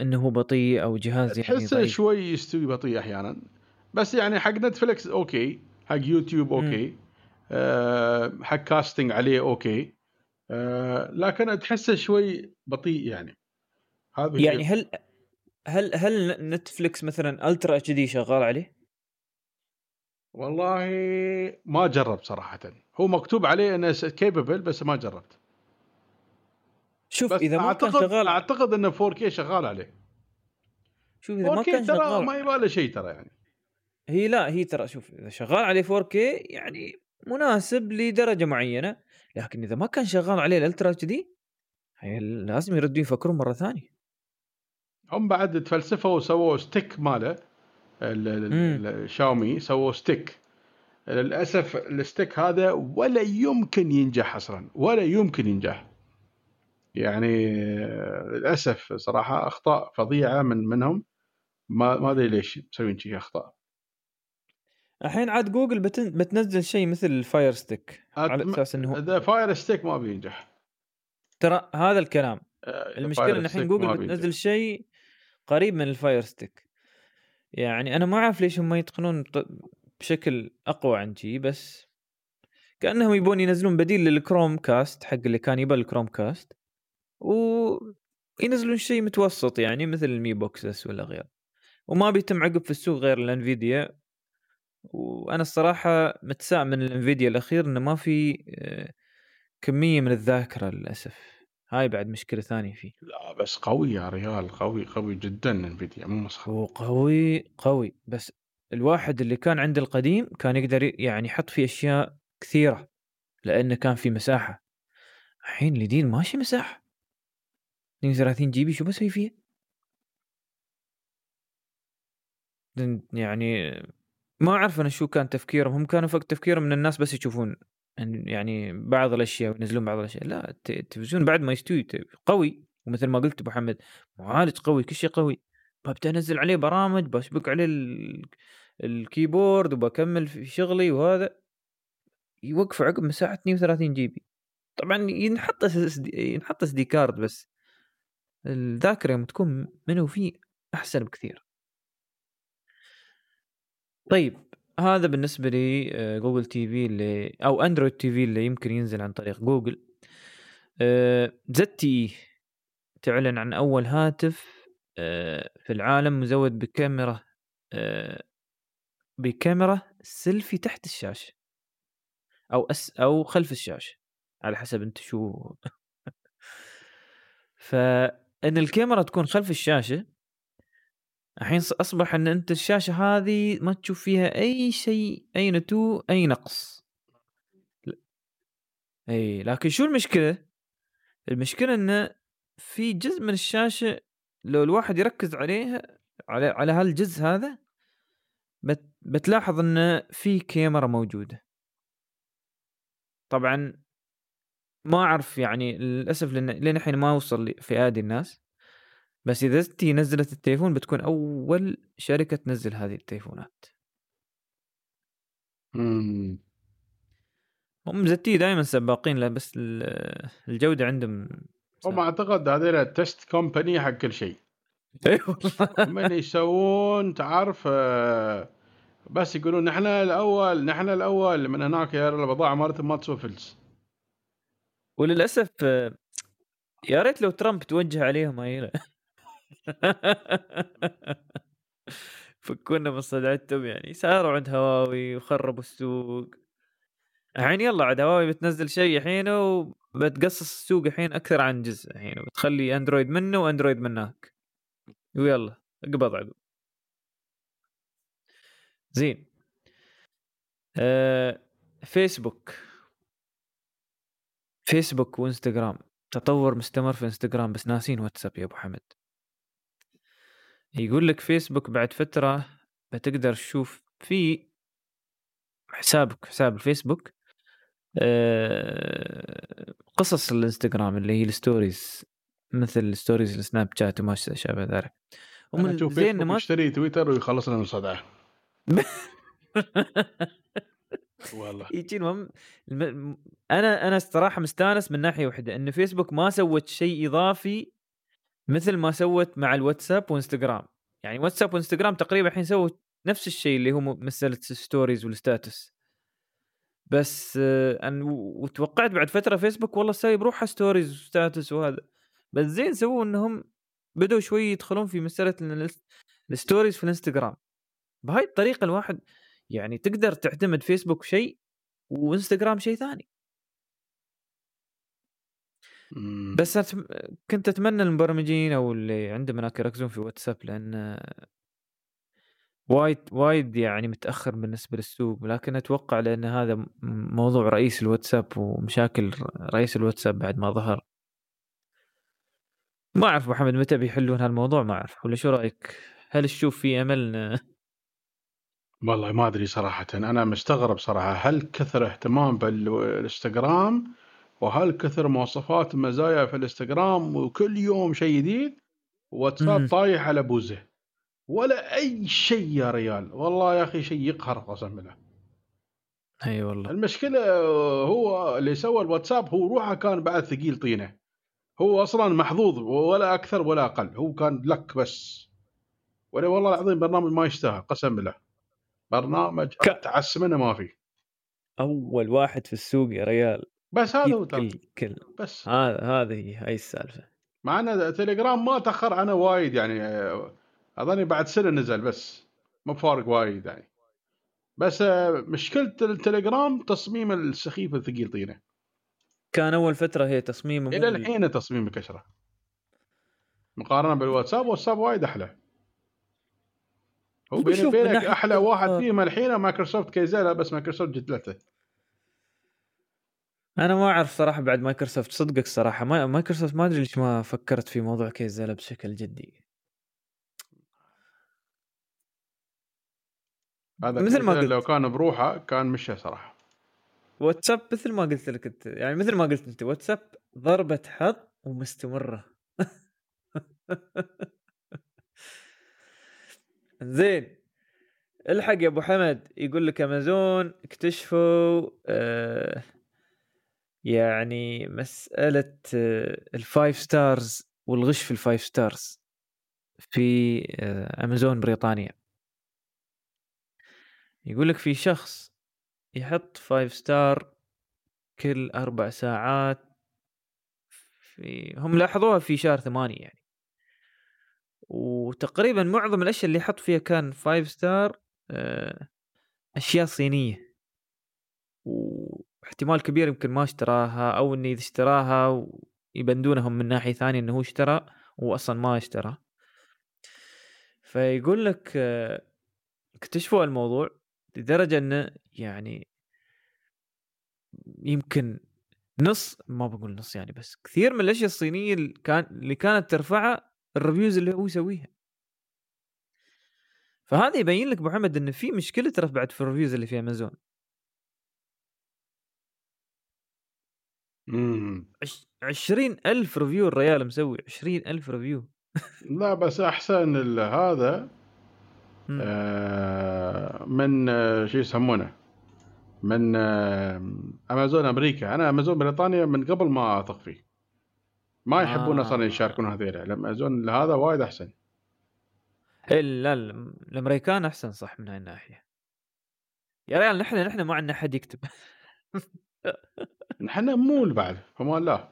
إنه هو بطيء أو جهاز يعني ضعيف؟ شوي يستوي بطيء أحيانا. بس يعني حق نتفلكس okay حق يوتيوب. Okay. أه حق casting عليه okay. أه لكن تحسه شوي بطيء يعني. هذا يعني هل هل هل نتفلكس مثلا Ultra HD شغال عليه؟ والله ما جربت صراحة. هو مكتوب عليه إنه capable بس ما جربت. شوف إذا ما كان شغال أعتقد إنه 4K شغال عليه. شوف إذا ما 4K كان ترى شغال ما يبغى له شيء ترى يعني. هي لا هي ترى شوف إذا شغال عليه 4K يعني مناسب لدرجة معينة لكن إذا ما كان شغال عليه ال Ultra HD لازم يردوا يفكرون مرة ثانية. هم بعد تفلسفوا وسووا stick ماله ال- ال- ال- الشاومي سووا stick للأسف ال stick هذا ولا يمكن ينجح أصلا ولا يمكن ينجح. يعني للأسف صراحة أخطاء فظيعة من منهم ما ما أدري ليش مسوين شيء أخطاء. الحين عاد جوجل بتن... بتنزل شيء مثل ال Fire Stick على. أساس إنه إذا Fire Stick ما بينجح. ترى هذا الكلام. آه، المشكلة إن الحين جوجل بتنزل شيء قريب من ال Fire Stick. يعني أنا ما أعرف ليش هم يتقنون بشكل أقوى عن شي بس كأنهم يبون ينزلون بديل لل Chromecast حق اللي كان يبى ال Chromecast وينزلون شيء متوسط يعني مثل ال Mi Box ولا غيره وما بيتم عقب في السوق غير ال Nvidia وأنا الصراحة متساءل من ال Nvidia الأخير إنه ما في آه، كمية من الذاكرة للأسف. هاي بعد مشكلة ثانية فيه. لا بس قوي يا ريال قوي قوي جدا Nvidia مو مسخره هو قوي. قوي بس الواحد اللي كان عنده القديم كان يقدر يعني يحط فيه أشياء كثيرة لأنه كان في مساحة. الحين الجديد ماشي مساحة. 32 GB شو بسوي فيه؟ يعني ما أعرف أنا شو كان تفكيرهم. هم كانوا فك تفكيرهم من الناس بس يشوفون يعني بعض الأشياء وينزلون بعض الأشياء. لا الت- التلفزيون بعد ما يستوي قوي. ومثل ما قلت أبو حمد معالج قوي كل شيء قوي. ببدأ أنزل عليه برامج بشبك عليه ال- ال keyboard وبكمل في شغلي وهذا. يوقف عقب مساحه 32 GB. طبعا ينحط S ينحط SD card بس. الذاكرة يوم تكون منه فيه أحسن بكثير. طيب هذا بالنسبة لي Google TV اللي أو Android TV اللي يمكن ينزل عن طريق جوجل ZTE تعلن عن أول هاتف آه، في العالم مزود بكاميرا آه، بكاميرا سيلفي تحت الشاشة. أو أس أو خلف الشاشة على حسب أنت شو. فان الكاميرا تكون خلف الشاشة الحين أصبح إن أنت الشاشة هذه ما تشوف فيها أي شيء أي نتوء أي نقص. إي لكن شو المشكلة؟ المشكلة انه في جزء من الشاشة لو الواحد يركز عليها على على هالجزء هذا بت بتلاحظ انه في كاميرا موجودة. طبعا ما أعرف يعني للأسف لأن لين الحين ما وصل ايدي الناس. بس إذا زتي نزلت التليفون بتكون أول شركة تنزل هذه التليفونات. مم. هم ZTE دائما سباقين له بس ال- الجودة عندهم هم. أعتقد هذول test company حق كل شيء. إي والله. من يسوون تعرف آه، بس يقولون نحن الأول نحن الأول من هناك يا البضاعه مالتهم ما تسوى فلس وللأسف آه، يا ريت لو ترامب توجه عليهم هاي فكونا من صدعتهم يعني. صاروا عند هواوي وخربوا السوق. الحين يلا عاد هواوي بتنزل شيء الحين وبتقصص السوق الحين أكثر عن جزء الحين وتخلي أندرويد منه وأندرويد منك ويلا اقبض عقب. زين. آه فيسبوك. فيسبوك وإنستغرام. تطور مستمر في إنستغرام بس ناسين واتساب يا أبو حمد يقول لك فيسبوك بعد فترة بتقدر تشوف في حسابك حساب الفيسبوك آه، قصص الإنستغرام اللي هي ال stories مثل ال stories السناب شات وما شابه ذلك. ومن زين ما يشتري تويتر ويخلصنا من صدعته والله. يجي المهم أنا أنا الصراحه مستانس من ناحية واحدة إن فيسبوك ما سوت شيء إضافي مثل ما سوت مع الواتساب وانستغرام. يعني واتساب وانستغرام تقريبا الحين سووا نفس الشيء اللي هو مساله ال stories وال status. بس ان وتوقعت بعد فترة فيسبوك والله سايب روحها stories و status وهذا. بس زين سووا إنهم بدوا شوي يدخلون في مسألة ال stories في الانستغرام. بهاي الطريقة الواحد يعني تقدر تعتمد فيسبوك شيء وانستغرام شيء ثاني. بس كنت أتمنى المبرمجين أو اللي عندهم هناك يركزون في واتساب لأن وايد وايد يعني متأخر بالنسبة للسوق. لكن أتوقع لأن هذا موضوع رئيس الواتساب ومشاكل رئيس الواتساب بعد ما ظهر. ما أعرف محمد متى بيحلون هالموضوع ما أعرف. ولا شو رأيك؟ هل تشوف في امل والله ما أدري صراحة. أنا مستغرب صراحة. هل كثر اهتمام بالإنستغرام وهل كثر مواصفات ومزايا في الإنستغرام وكل يوم شيء جديد؟ واتساب طايح على بوزه. ولا أي شيء يا ريال. والله يا أخي شيء يقهر قسم بالله. أي والله. المشكلة هو اللي سوى الواتساب هو روحه كان بعد ثقيل طينه. هو أصلا محظوظ ولا أكثر ولا أقل. هو كان لك بس. ولا والله العظيم برنامج ما يستاهل قسم بالله. برنامج ك... تعس منه ما في. أول واحد في السوق يا ريال. بس هذا هو كل كل بس. هذا هذه هي السالفة. مع إن تليجرام ما تأخر عنه وايد يعني أظني بعد سنة نزل بس مو فارق وايد يعني. بس مشكلة التليجرام تصميم السخيف الثقيل طينة. كان أول فترة هي تصميمه إلى الحين تصميم كشرة. مقارنة بالواتساب واتساب وايد أحلى. هو بيني وبينك أحلى واحد فيهم الحين مايكروسوفت كايزالا بس مايكروسوفت جدلته أنا ما أعرف صراحة بعد مايكروسوفت صدقك صراحة ما مايكروسوفت ما أدري ليش ما فكرت في موضوع كايزالا بشكل جدي. هذا مثل ما قلت. لو كان بروحه كان مشى صراحة. واتساب مثل ما قلت لك أنت يعني مثل ما قلت أنت واتساب ضربة حظ ومستمرة. زين الحق يا أبو حمد يقول لك أمازون اكتشفوا آه يعني مسألة آه ال five stars والغش في ال five stars في آه أمازون بريطانيا. يقول لك في شخص يحط five star كل أربع ساعات في هم لاحظوها في شهر ثمانية يعني. وتقريبا معظم الأشياء اللي حط فيها كان five star آه، أشياء صينية. واحتمال كبير يمكن ما اشتراها أو إنه إذا اشتراها يبندونهم من ناحية ثانية إنه هو اشترى هو أصلا ما اشترى. فيقول لك آه، اكتشفوا الموضوع لدرجة إنه يعني يمكن نص ما بقول نص يعني بس كثير من الأشياء الصينية اللي, كان اللي كانت ترفعها ال reviews اللي هو يسويها. فهذا يبين لك أبو إنه في مشكلة ترى بعد في الريفيوز اللي في امازون إمم. عشرين ألف review الريال مسوي عشرين ألف ريفيو لا بس أحسن هذا آه من آه شو يسمونه؟ من آه امازون أمريكا. أنا امازون بريطانيا من قبل ما أثق فيه. ما يحبون أصلا آه. يشاركون هذيلا الامازون هذا وايد أحسن. إيه لا الأمريكان أحسن صح من هاي الناحية. يا ريال نحن نحن ما عندنا احد يكتب. نحن مول بعد فما لا.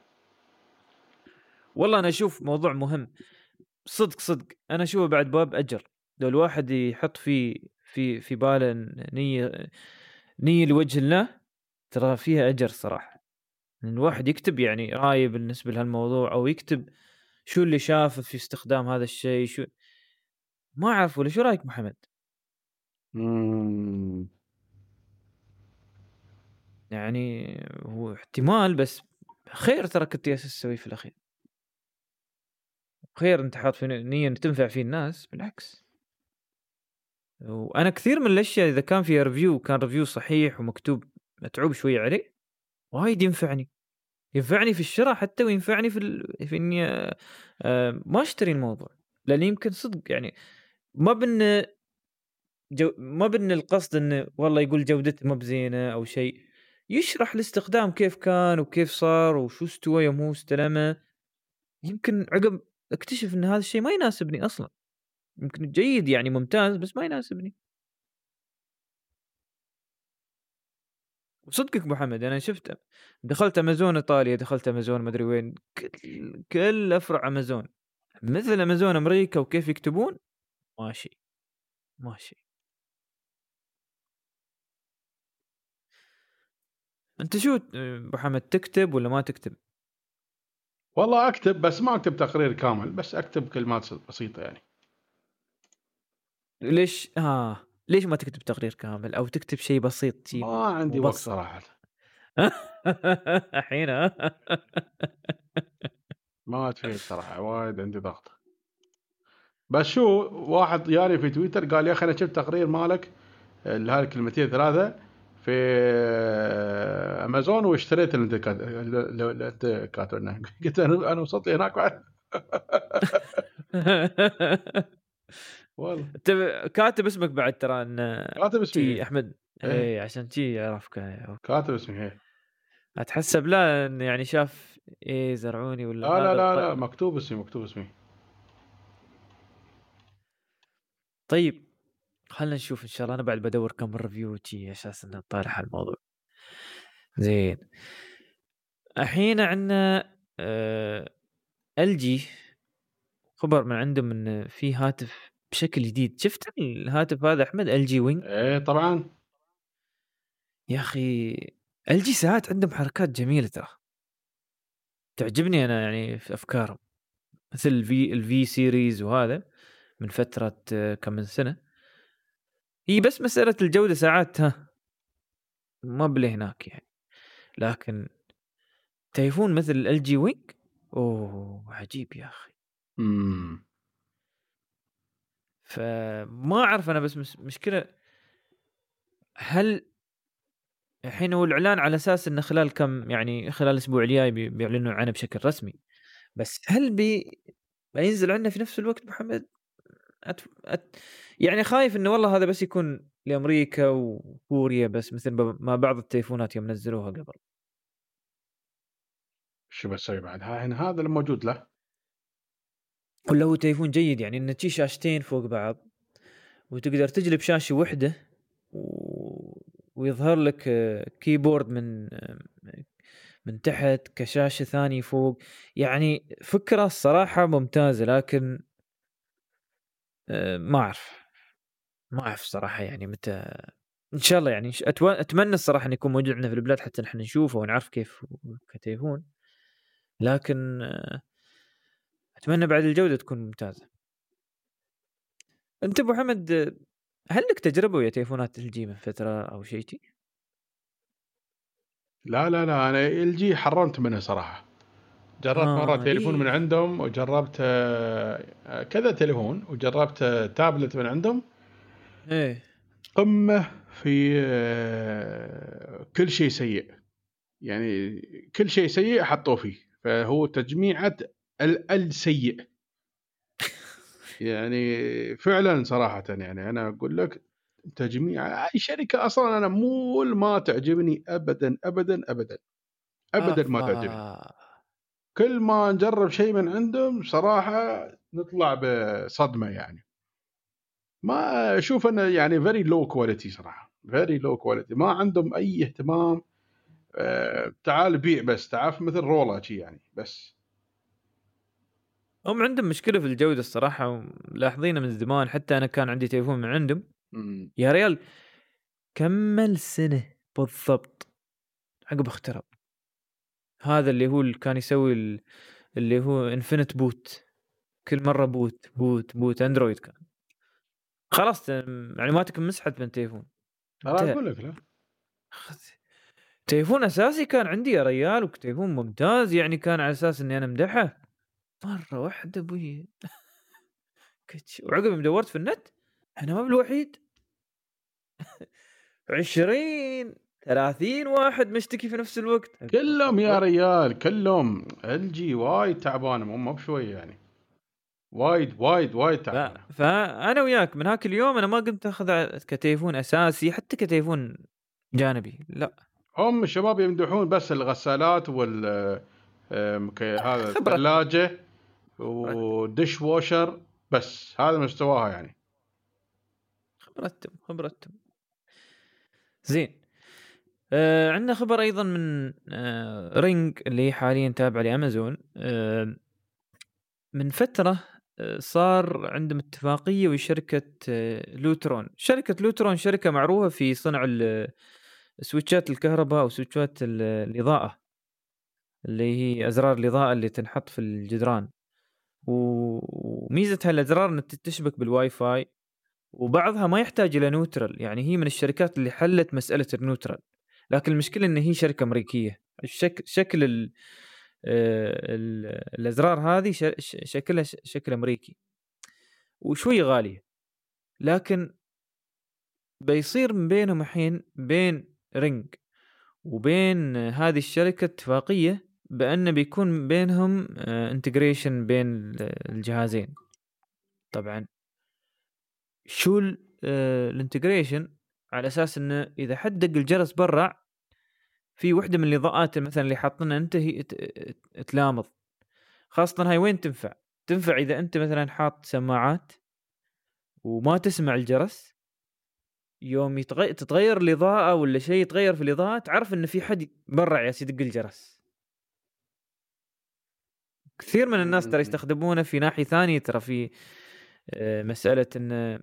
والله أنا أشوف موضوع مهم. صدق صدق. أنا أشوفه بعد باب أجر. لو الواحد يحط فيه في في باله نية نية لوجه الله ترى فيها أجر صراحة. الواحد يكتب يعني رايه بالنسبة لهالموضوع أو يكتب شو اللي شافه في استخدام هذا الشيء شو ما أعرف ولا شو رأيك محمد؟ يعني هو احتمال بس خير ترى كنت جالس تسوي في الأخير. خير أنت حاط في نية ان تنفع فيه الناس بالعكس. وأنا كثير من الأشياء إذا كان فيها review كان review صحيح ومكتوب متعوب شوية عليه وايد ينفعني. ينفعني في الشراء حتى وينفعني في ال... في إني آه ما أشتري الموضوع. لأن يمكن صدق يعني ما بن جو... ما بن القصد إنه والله يقول جودته ما بزينة أو شيء. يشرح الاستخدام كيف كان وكيف صار وشو استوى يوم هو استلمه. يمكن عقب اكتشف إن هذا الشيء ما يناسبني أصلا. يمكن جيد يعني ممتاز بس ما يناسبني. وصدقك محمد أنا شفت دخلت أمازون إيطاليا دخلت أمازون مدري وين كل كل أفرع أمازون مثل أمازون أمريكا وكيف يكتبون؟ ماشي. ماشي. انت شو ابو حمد تكتب ولا ما تكتب؟ والله أكتب بس ما أكتب تقرير كامل بس أكتب كلمات بسيطة يعني. ليش؟ آه ليش ما تكتب تقرير كامل أو تكتب شيء بسيط شيء ما عندي وقت صراحة. الحين ما تفيد صراحة وايد عندي ضغط. بس شو واحد جاني في تويتر قال يا أخي أنا شفت تقرير مالك هاي الكلمتين ثلاثة في أمازون واشتريت كاتب لنا قلت أنا أنا وصلت هناك بعد. والله. انت كاتب اسمك بعد ترى إن كاتب اسمي أحمد. اي إيه عشان تي يعرفك كاتب اسمي هي أتحسب لا يعني شاف إيه زرعوني ولا لا لا لا, لا مكتوب اسمي مكتوب اسمي. طيب. خلينا نشوف إن شاء الله. أنا بعد بدور كم review تي أساس انه طالع الموضوع. زين. الحين عندنا آه ال LG خبر من عندهم إن في هاتف بشكل جديد. شفت الهاتف هذا أحمد؟ LG Wing إيه طبعا. يا أخي LG ساعات عندهم حركات جميلة ترى. تعجبني أنا يعني في أفكارهم. مثل ال V ال V series وهذا من فترة آه، كم من سنة. هي بس مسألة الجودة ساعات ها ما بلي هناك يعني. لكن تليفون مثل LG Wing أوه عجيب يا أخي. امم فما أعرف أنا بس مشكلة هل الحين هو الإعلان على أساس إنه خلال كم يعني خلال الأسبوع الجاي بيعلنوا عنه بشكل رسمي. بس هل بي بينزل عندنا في نفس الوقت محمد؟ أت... أت... يعني خايف إنه والله هذا بس يكون لأمريكا وكوريا بس مثل ما بعض التليفونات يوم نزلوها قبل. شو بسوي بعد؟ هذا الموجود له. ولا هو تليفون جيد يعني انه تشي شاشتين فوق بعض وتقدر تجلب شاشة وحدة و... ويظهر لك كيبورد من من تحت كشاشة ثانية فوق. يعني فكرة الصراحة ممتازة لكن ما أعرف ما أعرف صراحة يعني متى إن شاء الله يعني أتمنى الصراحة انه يكون موجود عندنا في البلاد حتى نحن نشوفه ونعرف كيف كتليفون لكن أتمنى بعد الجودة تكون ممتازة. أنت أبو حمد هل لك تجربة ويا تليفونات LG من فترة أو شيء لا لا لا أنا LG حرمت منه صراحة. جربت آه مره تليفون إيه؟ من عندهم وجربت آه، كذا تليفون وجربت تابلت من عندهم. إيه. قمة في آه، كل شيء سيء. يعني كل شيء سيء حطوه فيه. فهو تجميعة السيء. يعني فعلا صراحة يعني أنا أقول لك تجميع أي شركة أصلا أنا مو ما تعجبني ابدا ابدا ابدا. ابدا ما تعجبني. كل ما نجرب شيء من عندهم صراحة نطلع بصدمة يعني. ما أشوف إنه يعني very low quality صراحة. very low quality ما عندهم أي اهتمام أه تعال بيع بس تعرف مثل رولا شي يعني بس. هم عندهم مشكلة في الجودة الصراحة ملاحظينها من زمان. حتى أنا كان عندي تليفون من عندهم. يا ريال كمل سنه بالضبط عقب اخترب هذا اللي هو اللي كان يسوي ال- اللي هو infinite boot كل مرة boot boot boot اندرويد كان. خلاص معلوماتك مسحت من التليفون. ترى انتهى. أقول لك لا. تليفون أساسي كان عندي يا ريال وتليفون ممتاز يعني كان على أساس إني أنا امدحه مرة واحدة أبوي. وعقب ما دورت في النت أنا ما بالوحيد. 20 30 واحد مشتكي في نفس الوقت. كلهم يا ريال كلهم. LG وايد تعبانة مو بشويه يعني. وايد وايد وايد تعبانة. ف- فأنا وياك من هاك اليوم أنا ما قمت أخذ كتليفون أساسي حتى كتليفون جانبي لا. هم الشباب يمدحون بس الغسالات وال هذا. الثلاجة و dishwasher بس. هذا مستواها يعني. خبرتهم خبرتهم. زين. آه عندنا خبر أيضا من آه رينج اللي حاليا تابعة لأمازون. آه من فترة آه صار عندهم اتفاقية ويا شركة آه لوترون. شركة لوترون شركة معروفة في صنع ال- switchات الكهرباء أو switchات ال- الإضاءة اللي هي أزرار الإضاءة اللي تنحط في الجدران. وميزه هالازرار إنها تشبك بالواي فاي وبعضها ما يحتاج إلى neutral. يعني هي من الشركات اللي حلت مسألة ال neutral. لكن المشكلة إن هي شركة أمريكية. الشكل شكل ال ال الأزرار هذه ش- شكلها ش- شكل أمريكي. وشوي غالية. لكن بيصير بينهم الحين بين رينج وبين هذه الشركة اتفاقية بأن بيكون بينهم integration بين الجهازين. طبعا. شو ال integration على أساس إنه إذا حد دق الجرس برا في وحدة من الإضاءات مثلا اللي حاطينها انت هي تلامض. خاصة هاي وين تنفع؟ تنفع إذا أنت مثلا حاط سماعات وما تسمع الجرس يوم يتغير تتغير الإضاءة ولا شيء يتغير في الإضاءة تعرف إن في حد برا ياس يدق الجرس. كثير من الناس ترى. يستخدمونه في ناحية ثانية ترى في آه، مسألة انه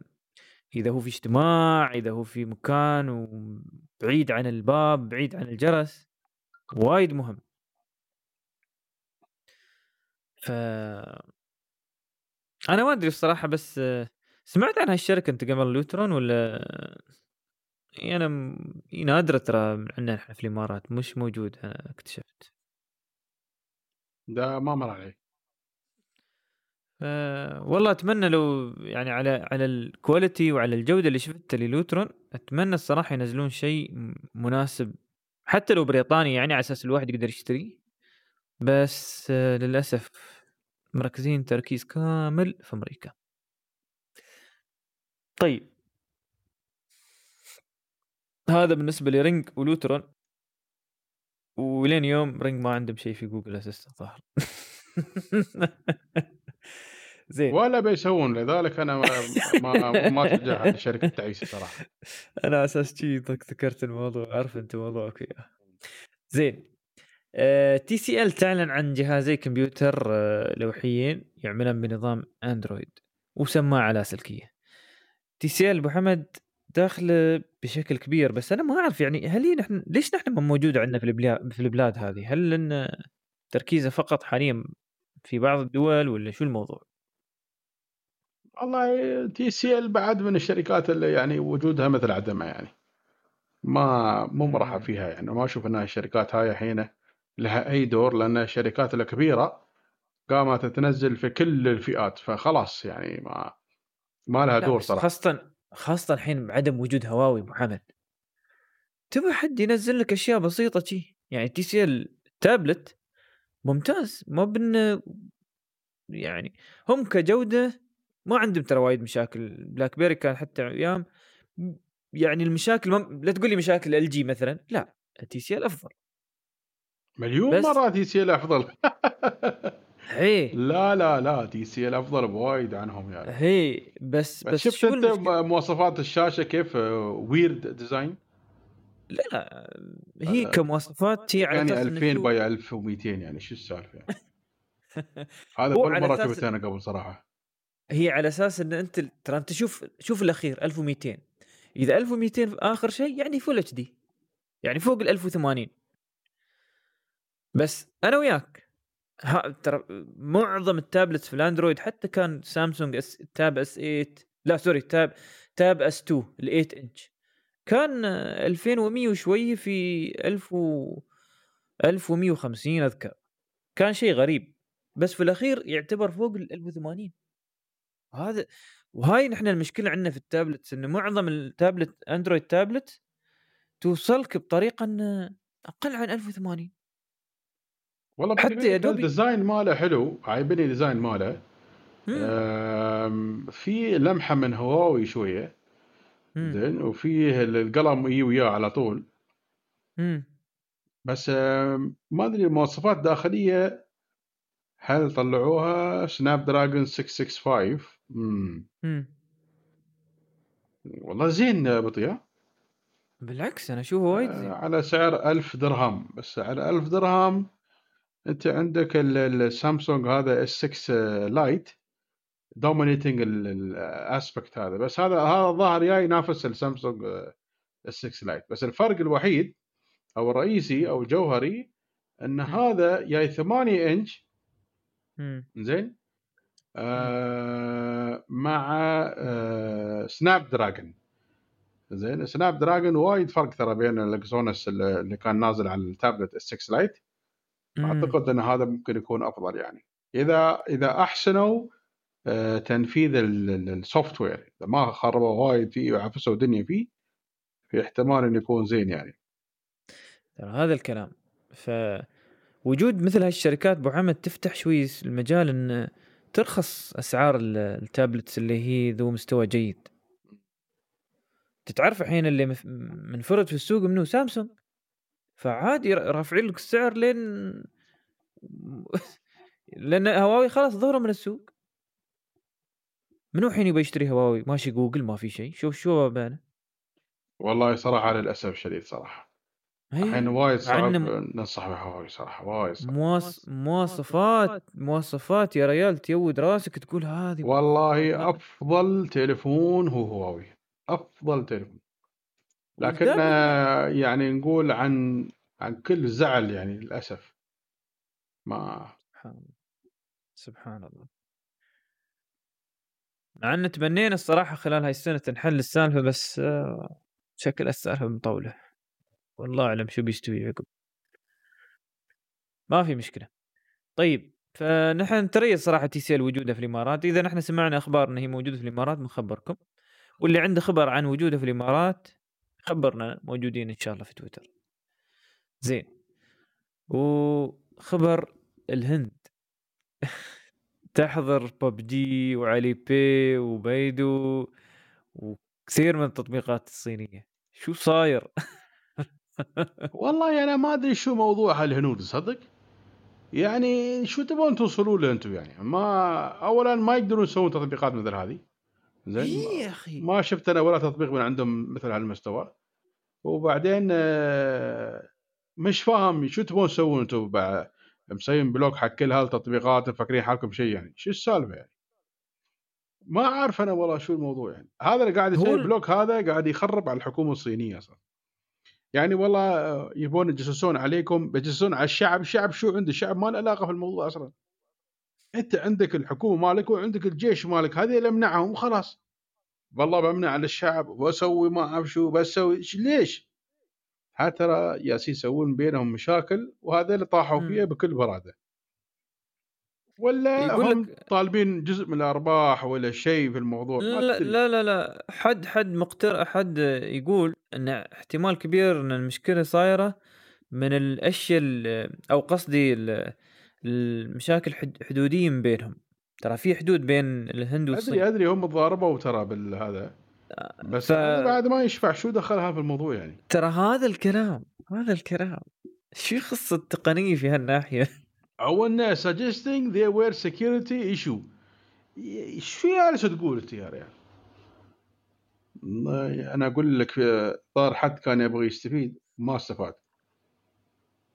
إذا هو في اجتماع إذا هو في مكان وبعيد عن الباب بعيد عن الجرس وايد مهم. ف أنا ما أدري الصراحة بس سمعت عن هالشركة أنت قبل لوترون ولا؟ يعني أنا نادره ترى عندنا في الإمارات مش موجود أنا اكتشفت. ده ما مر علي. ف... والله أتمنى لو يعني على على ال quality وعلى الجودة اللي شفتها للوترون أتمنى الصراحة ينزلون شيء مناسب حتى لو بريطاني يعني على أساس الواحد يقدر يشتريه بس آه، للأسف مركزين تركيز كامل في أمريكا. طيب. هذا بالنسبة ل Ring و Lutron. ولين يوم Ring ما عندهم شيء في Google Assistant ظاهر. زين. ولا بيسوون لذلك أنا ما ما, ما اتجه لشركة تعيسه صراحة. أنا أساس شي ذك- ذكرت الموضوع عارف أنت موضوعك اياه زين. TCL تعلن عن جهازي كمبيوتر آه، لوحيين يعملان بنظام أندرويد وسماعة لاسلكيه TCL أبو حمد داخله بشكل كبير بس أنا ما أعرف يعني هل نحن ليش نحن ما موجوده عندنا في البلاد في البلاد هذه؟ هل لأن تركيزه فقط حاليا في بعض الدول ولا شو الموضوع؟ والله TCL بعد من الشركات اللي يعني وجودها مثل عدمها يعني. ما مو مرحب. فيها يعني. ما أشوف إنها الشركات هاي الحين لها أي دور لأن الشركات الكبيرة قامت تنزل في كل الفئات فخلاص يعني ما ما لها دور صراحة. خاصة خاصة الحين بعدم وجود هواوي ابو حمد تبغى حد ينزل لك أشياء بسيطة شي؟ يعني TCL تابلت ممتاز ما بن يعني هم كجودة ما عندهم ترى وايد مشاكل. BlackBerry كان حتى أيام يعني المشاكل ما... لا تقول لي مشاكل LG مثلا لا TCL أفضل. مليون بس- مرة TCL أفضل. هي. لا لا لا TCL أفضل بوايد عنهم يعني. هي بس بس بس شفت شو أنت المشكلة؟ مواصفات الشاشة كيف weird design لا لا هي آه، كمواصفات هي على يعني أساس إنه 2000 شو- by 1200 يعني شو السالفة يعني؟ هذا على مرة شفته أنا قبل صراحة. هي على أساس إن أنت ترى أنت شوف شوف الأخير 1200 إذا 1200 في آخر شيء يعني full HD يعني فوق ال 1080 بس أنا وياك. ترى معظم ال tablets في الأندرويد حتى كان سامسونج S Tab S 8 لا sorry Tab Tab S 2 ال 8 انش كان آه، 2100 وشوي في 1000 و 1150 أذكر. كان شيء غريب. بس في الأخير يعتبر فوق ال 1080 هذا وهاي نحن المشكلة عندنا في ال tablets إنه معظم التابلت أندرويد تابلت توصلك بطريقة إنه أقل عن 1080 والله حتى يا دوبي- ال design ماله حلو عايبني ال design ماله. في لمحة من هواوي شوية. زين وفيه القلم يجي وياه على طول. مم. بس ما أدري المواصفات الداخليه هل طلعوها؟ Snapdragon 665 والله زين بطيء بالعكس أنا أشوفه وايد آه، زين. على سعر ألف درهم. بس على ألف درهم أنت عندك ال- السامسونج هذا S 6 Lite dominating ال aspect هذا. بس هذا هذا الظاهر جاي ينافس السامسونج S 6 Lite بس الفرق الوحيد أو الرئيسي أو الجوهري إن هذا جاي 8 إنش. مم. زين؟ آه مع آه Snapdragon زين Snapdragon وايد فرق ترى بين ال Exynos اللي كان نازل على ال tablet S 6 Lite. أعتقد إن هذا ممكن يكون أفضل يعني. إذا إذا أحسنوا آه، تنفيذ ال software إذا ما خربوا وايد فيه وعفسوا الدنيا فيه في احتمال إنه يكون زين يعني. ترى هذا الكلام. فوجود مثل هالشركات أبو حمد تفتح شوي المجال إن ترخص أسعار ال- ال tablets اللي هي ذو مستوى جيد. تتعرف الحين اللي منفرد في السوق منه سامسونج. فعادي رافعين لك السعر لين لأن هواوي خلاص ظهروا من السوق. منو الحين يبغى يشتري هواوي؟ ماشي جوجل ما في شيء. شوف شو بانه والله صراحة للأسف الشديد صراحة. الحين وايد صعب. ننصح بهواوي صراحة وايد صعب. مواص... مواصفات مواصفات. يا ريال تيود راسك تقول هذه والله أفضل تليفون هو هواوي. أفضل تليفون. لكن يعني نقول عن عن كل زعل يعني للأسف. ما سبحان الله. سبحان الله. مع ان تمنينا الصراحة خلال هاي السنة تنحل السالفة بس آه، شكل السالفة مطولة. والله أعلم شو بيستوي عقب. ما في مشكلة. طيب فنحن نتريث صراحة TCL وجودها في الإمارات. إذا نحن سمعنا أخبار إن هي موجودة في الإمارات بنخبركم واللي عنده خبر عن وجودها في الإمارات خبرنا موجودين إن شاء الله في تويتر. زين. وخبر الهند. تحضر ببجي وعلي بي وبيدو وكثير من التطبيقات الصينية. شو صاير؟ والله أنا ما أدري شو موضوع هالهنود تصدق؟ يعني شو تبون توصلوا له أنتم يعني؟ ما اولا ما يقدرون يسوون تطبيقات مثل هذه. زين إيه يا أخي. ما شفت أنا ولا تطبيق من عندهم مثل هالمستوى. وبعدين آه، مش فاهم شو تبون تسوون أنتم مسوين block حق كل هالتطبيقات مفكرين حالكم شيء يعني. شو السالفة يعني؟ ما أعرف أنا والله شو الموضوع يعني. هذا اللي قاعد يسوي ال block هذا قاعد يخرب على الحكومة الصينية أصلا. يعني والله آه، يبون يجسسون عليكم بيجسسون على الشعب الشعب شو عنده الشعب ما له علاقة في الموضوع أصلا أنت عندك الحكومة مالك وعندك الجيش مالك هذه اللي امنعهم وخلاص والله بمنع على الشعب وأسوي ما أعرف شو بسوي ليش؟ ها ترى ياسين يسوون بينهم مشاكل وهذا اللي طاحوا. فيها بكل برادة ولا يقول هم لك- طالبين جزء من الأرباح ولا شيء في الموضوع؟ لا. لا لا لا. حد حد مقتر حد يقول إن احتمال كبير إن المشكلة صايرة من الأشياء ال- أو قصدي ال- المشاكل حد- حدودية بينهم. ترى في حدود بين الهند والصين. أدري ادري هم تضاربوا ترى بالهذا بس ف- بعد ما يشفع شو دخلها في الموضوع يعني؟ ترى هذا الكلام هذا الكلام. شو يخص التقنيه في هالناحية؟ أو suggesting there were security issue. ي- شو جالس تقول انت يا ريال؟ أنا أقول لك صار حد كان يبغى يستفيد ما استفاد.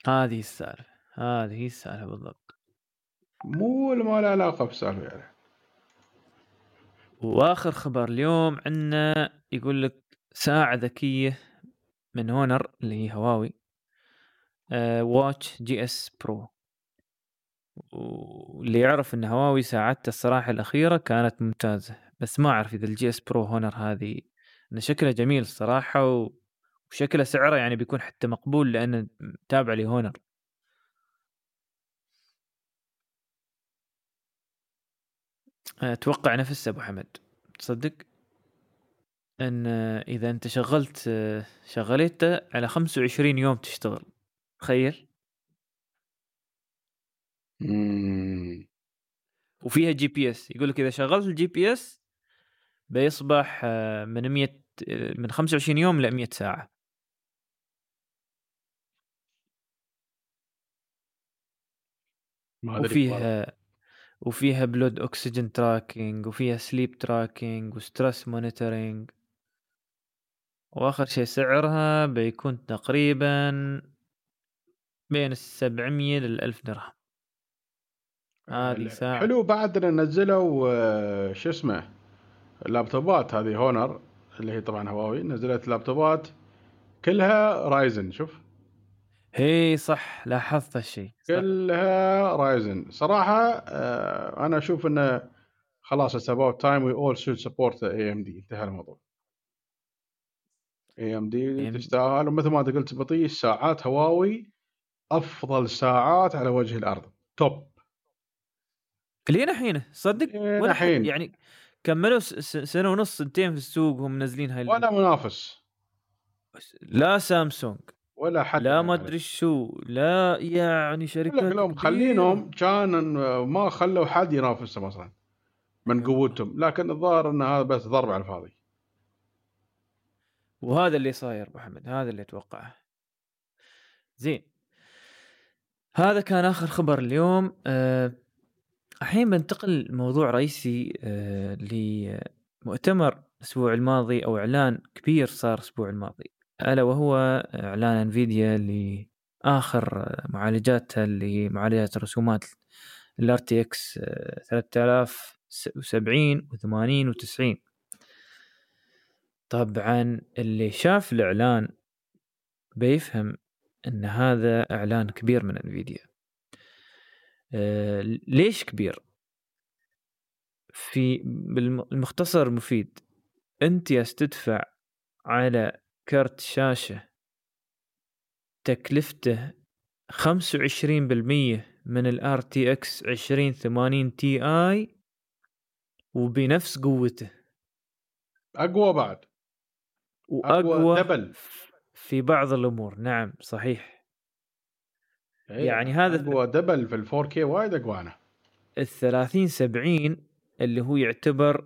هذه السالفة هذه هي السالفة بالضبط. مو ما له علاقة بالسالفة يعني وآخر خبر اليوم عندنا يقول لك ساعة ذكية من هونر اللي هي هواوي Watch GS Pro واللي يعرف إن هواوي ساعتها الصراحة الأخيرة كانت ممتازة بس ما أعرف إذا ال GS Pro هونر هذه إن شكلها جميل الصراحة وشكله سعره يعني بيكون حتى مقبول لأنه تابع لهونر أتوقع نفس أبو حمد. تصدق؟ إن إذا أنت شغلت شغلته على 25 يوم تشتغل. تخيل؟ وفيها GPS. يقول لك إذا شغلت ال GPS بيصبح من 100 من 25 يوم ل 100 ساعة. ما وفيها وفيها blood oxygen tracking وفيها sleep tracking و stress monitoring وآخر شيء سعرها بيكون تقريبا بين السبعمية للألف درهم. ساعة. حلو بعد نزلوا شو اسمه اللابتوبات هذه هونر اللي هي طبعا هواوي. نزلت لابتوبات كلها رايزن شوف. هي صح لاحظت هالشيء كلها رايزن. صراحة آه أنا أشوف إنه خلاص it's about time we all should support AMD انتهى الموضوع. AMD تستاهل ومثل ما أنت قلت بطيء ساعات هواوي أفضل ساعات على وجه الأرض. توب لين الحين صدق؟ لين الحين يعني كملوا سنة ونص سنتين في السوق وهم منزلين هاي ولا منافس. لا سامسونج ولا حتى لا ما أدري شو لا يعني شركات كلهم مخلينهم كان ما خلوا حد ينافسهم أصلا من قوتهم لكن الظاهر إن هذا بس ضرب على الفاضي. وهذا اللي صاير أبو حمد هذا اللي أتوقعه. زين. هذا كان آخر خبر اليوم. أه الحين بنتقل لموضوع رئيسي أه لمؤتمر الأسبوع الماضي أو إعلان كبير صار الأسبوع الماضي. ألا وهو إعلان إنفيديا لآخر معالجاتها اللي معالجات الرسومات ال RTX 3070 و80 و90 طبعا اللي شاف الإعلان بيفهم إن هذا إعلان كبير من إنفيديا. آه ليش كبير؟ في بالمختصر المفيد أنت يا تدفع على كرت شاشة تكلفته خمسة وعشرين بالمية من ال RTX عشرين ثمانين تي اي وبنفس قوته. أقوى بعد. وأقوى double في بعض الأمور. نعم صحيح. إيه، يعني هذا اقوى double في ال 4K وايد اقوى أنا ال 30 70 اللي هو يعتبر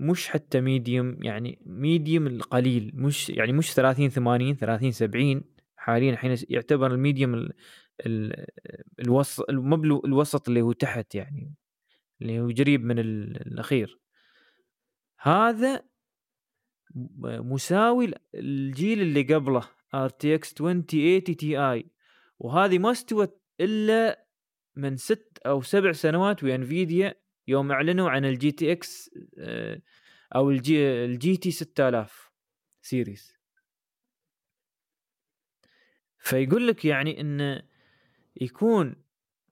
مش حتى medium يعني medium القليل مش يعني مش 30 80 30 70 حاليا الحين يعتبر ال medium ال ال الوسط ال below الوسط اللي هو تحت يعني اللي هو قريب من الأخير. هذا مساوي الجيل اللي قبله إكس 2080 Ti وهذه ما استوت إلا من ست أو سبع سنوات ويا انفيديا يوم أعلنوا عن ال GTX أو ال G ال GT 6000 series فيقول لك يعني انه يكون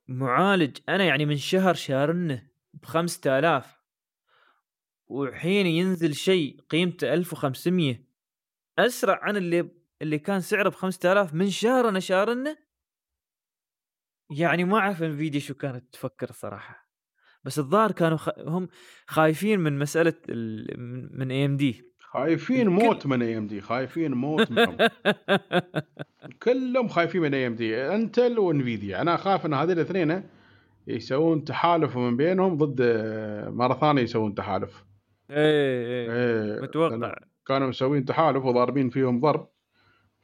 معالج أنا يعني من شهر شارنه ب 5000 وحين ينزل شيء قيمته 1500 أسرع عن اللي اللي كان سعره ب 5000 من شهر أنا شارنه يعني ما أعرف إنفيديا شو كانت تفكر صراحة بس الظاهر كانوا خ... هم خايفين من مسألة ال... من AMD خايفين موت من AMD خايفين موت منهم. كلهم خايفين من اي ام دي انتل وإنفيديا. أنا أخاف إن هذول الاثنين يسوون تحالف من بينهم ضد مرة ثانية يسوون تحالف. إيه إيه, إيه متوقع. كانوا مسوين تحالف وضاربين فيهم ضرب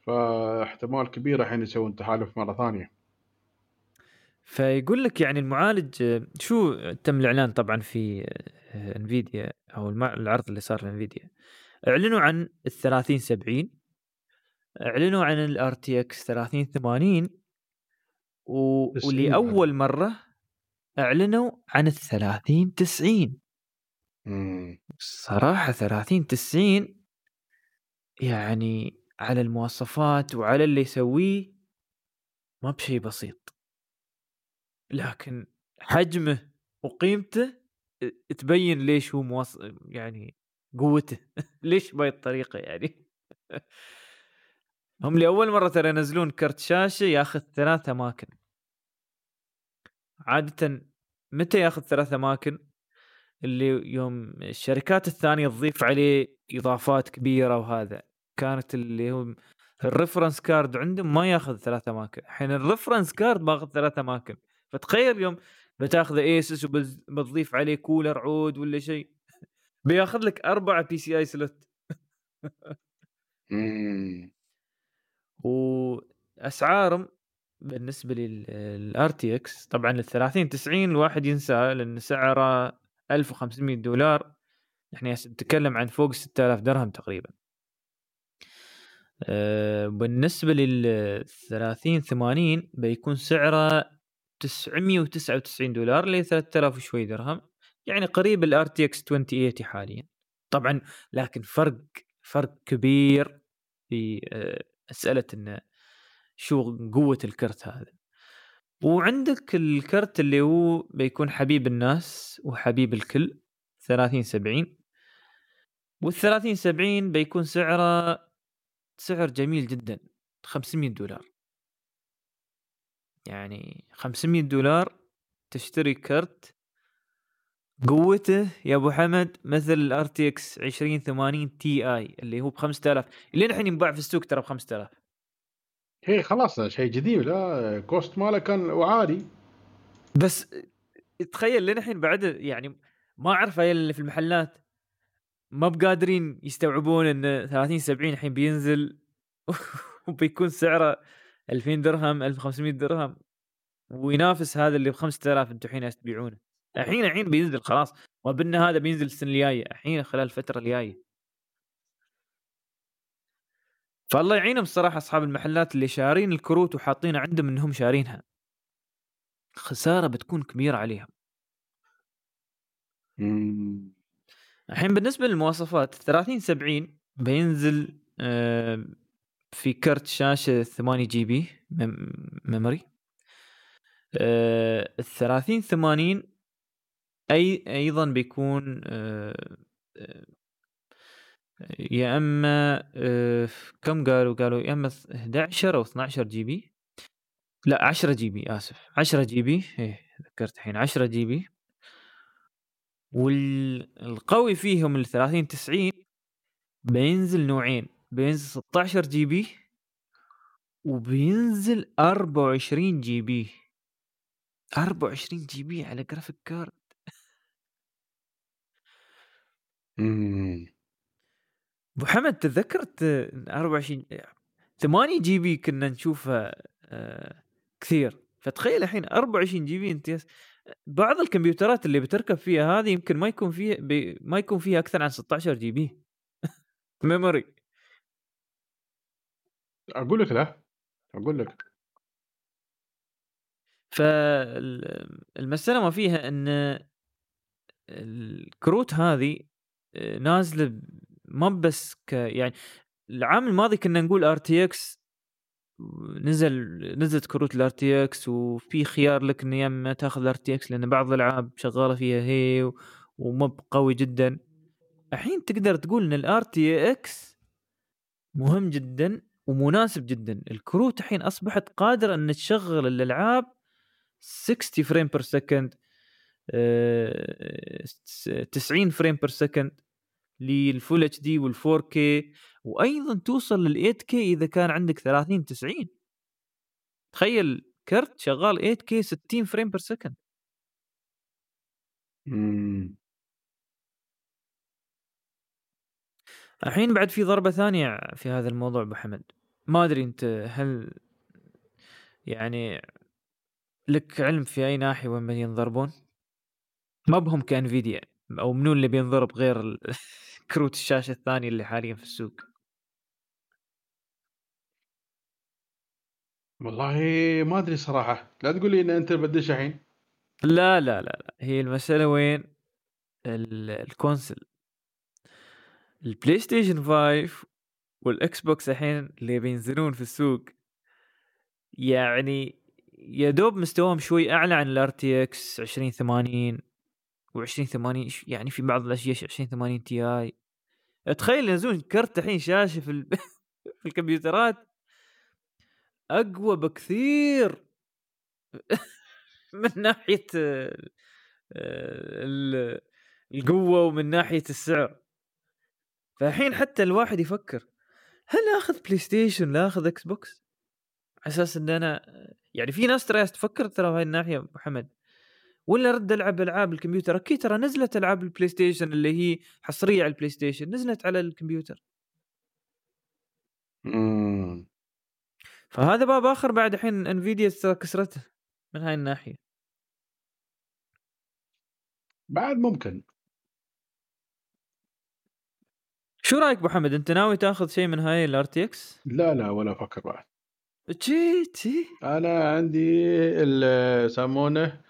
فاحتمال كبير الحين يسوون تحالف مرة ثانية. فيقول لك يعني المعالج شو تم الإعلان طبعا في انفيديا أو العرض اللي صار لانفيديا أعلنوا عن ال 30 70 أعلنوا عن ال RTX 30 80 و... ولاول مرة أعلنوا عن ال 30 90 مم. صراحة 30 90 يعني على المواصفات وعلى اللي يسويه ما بشيء بسيط. لكن حجمه وقيمته تبين ليش هو موص... يعني قوته. ليش بهاي الطريقة يعني؟ هم لأول مرة ترى ينزلون كرت شاشة ياخذ ثلاث أماكن. عادة متى ياخذ ثلاث أماكن؟ اللي يوم الشركات الثانية تضيف عليه إضافات كبيرة وهذا. كانت اللي هو ال reference card عندهم ما ياخذ ثلاث أماكن. الحين ال reference card باخذ ثلاث أماكن. فتخيل يوم بتاخذ ASUS وبتضيف عليه كولر عود ولا شيء. بياخذ لك أربعة PCI slot واسعارهم بالنسبة لل RTX طبعا ال 30 90 الواحد ينساه لأن سعره 1500 دولار. إحنا نتكلم عن فوق 6000 درهم تقريبا. أه بالنسبة لل 30 80 بيكون سعره 999 دولار اللي 3000 وشوي درهم يعني قريب ال RTX 2080 حاليا. طبعا لكن فرق فرق كبير في آه، مساله انه شو قوة الكرت هذا. وعندك الكرت اللي هو بيكون حبيب الناس وحبيب الكل 30 70 وال 30 70 بيكون سعره سعر جميل جدا 500 دولار. يعني 500 دولار تشتري كرت قوته يا أبو حمد مثل ال RTX 2080 Ti اللي هو ب 5000 اللي الحين ينباع في السوق ترى ب 5000 هي خلاص شيء جديد. ال cost ماله كان وعادي بس تخيل لين الحين بعد يعني ما أعرف اللي في المحلات ما بقادرين يستوعبون إن 30 70 الحين بينزل وبيكون سعره 2000 درهم 1500 درهم. وينافس هذا اللي ب 5000 أنتم الحين تبيعونه الحين الحين بينزل خلاص. وبنا هذا بينزل السنة الجاية. الحين خلال الفترة الجاية. فالله يعينهم الصراحه أصحاب المحلات اللي شارين الكروت وحاطين عندهم إنهم شارينها. خسارة بتكون كبيرة عليهم. الحين بالنسبة للمواصفات 30 70 بينزل في كرت شاشة 8 GB memory ال 30 80 اي أيضا بيكون آه، آه، يا أما آه، كم قالوا؟ قالوا يا أما 11 أو 12 GB. لا 10 GB آسف. 10 GB إيه ذكرت الحين. 10 GB. والقوي فيهم ال 30 90 بينزل نوعين. بينزل 16 GB وبينزل 24 GB. 24 GB على graphic card أبو حمد تذكرت 24 8 GB كنا نشوفها آه، كثير. فتخيل الحين 24 GB أنت بعض الكمبيوترات اللي بتركب فيها هذه يمكن ما يكون فيها بي ما يكون فيها أكثر عن 16 GB. memory أقول لك لا أقول لك. فالمسألة ما فيها إن الكروت هذه آه، نازلة ما بس ك يعني العام الماضي كنا نقول RTX نزل نزلت كروت ال RTX وفي خيار لك ان إما تاخذ ال RTX لأن بعض الألعاب شغالة فيها هي ومب قوي جدا. الحين تقدر تقول إن ال RTX مهم جدا ومناسب جدا الكروت الحين أصبحت قادرة إن تشغل الألعاب 60 frame per second 90 frame per second لل full HD وال 4K وأيضا توصل لل 8K إذا كان عندك 30 90 تخيل كرت شغال 8K 60 frame per second الحين بعد في ضربة ثانية في هذا الموضوع أبو حمد. ما أدري أنت هل يعني لك علم في أي ناحية وين ينضربون؟ ما بهم ك Nvidia أو منو اللي بينضرب غير كروت الشاشة الثانية اللي حاليا في السوق؟ والله ما أدري صراحة. لا تقول لي إن أنت بدش الحين؟ لا لا لا لا. هي المسألة وين؟ ال- console. ال PlayStation 5 وال Xbox الحين اللي بينزلون في السوق يعني يا دوب مستواهم شوي أعلى عن ال RTX 2080 و2080 يعني في بعض الأشياء 2080 Ti. تخيل ينزلون كرت الحين شاشة في ال... في الكمبيوترات أقوى بكثير من ناحية ال- القوة ومن ناحية السعر. فالحين حتى الواحد يفكر هل آخذ PlayStation لا آخذ Xbox على أساس إن أنا يعني في ناس ترى تفكر ترى بهاي الناحية أبو حمد ولا رد ألعب ألعاب الكمبيوتر؟ أكيد ترى نزلت ألعاب ال PlayStation اللي هي حصرية على ال PlayStation نزلت على الكمبيوتر. مم. فهذا باب آخر بعد الحين Nvidia كسرته من هاي الناحية. بعد ممكن. شو رأيك أبو حمد أنت ناوي تاخذ شيء من هاي ال RTX؟ لا لا ولا أفكر بعد. تشي تشي أنا عندي ال- يسمونه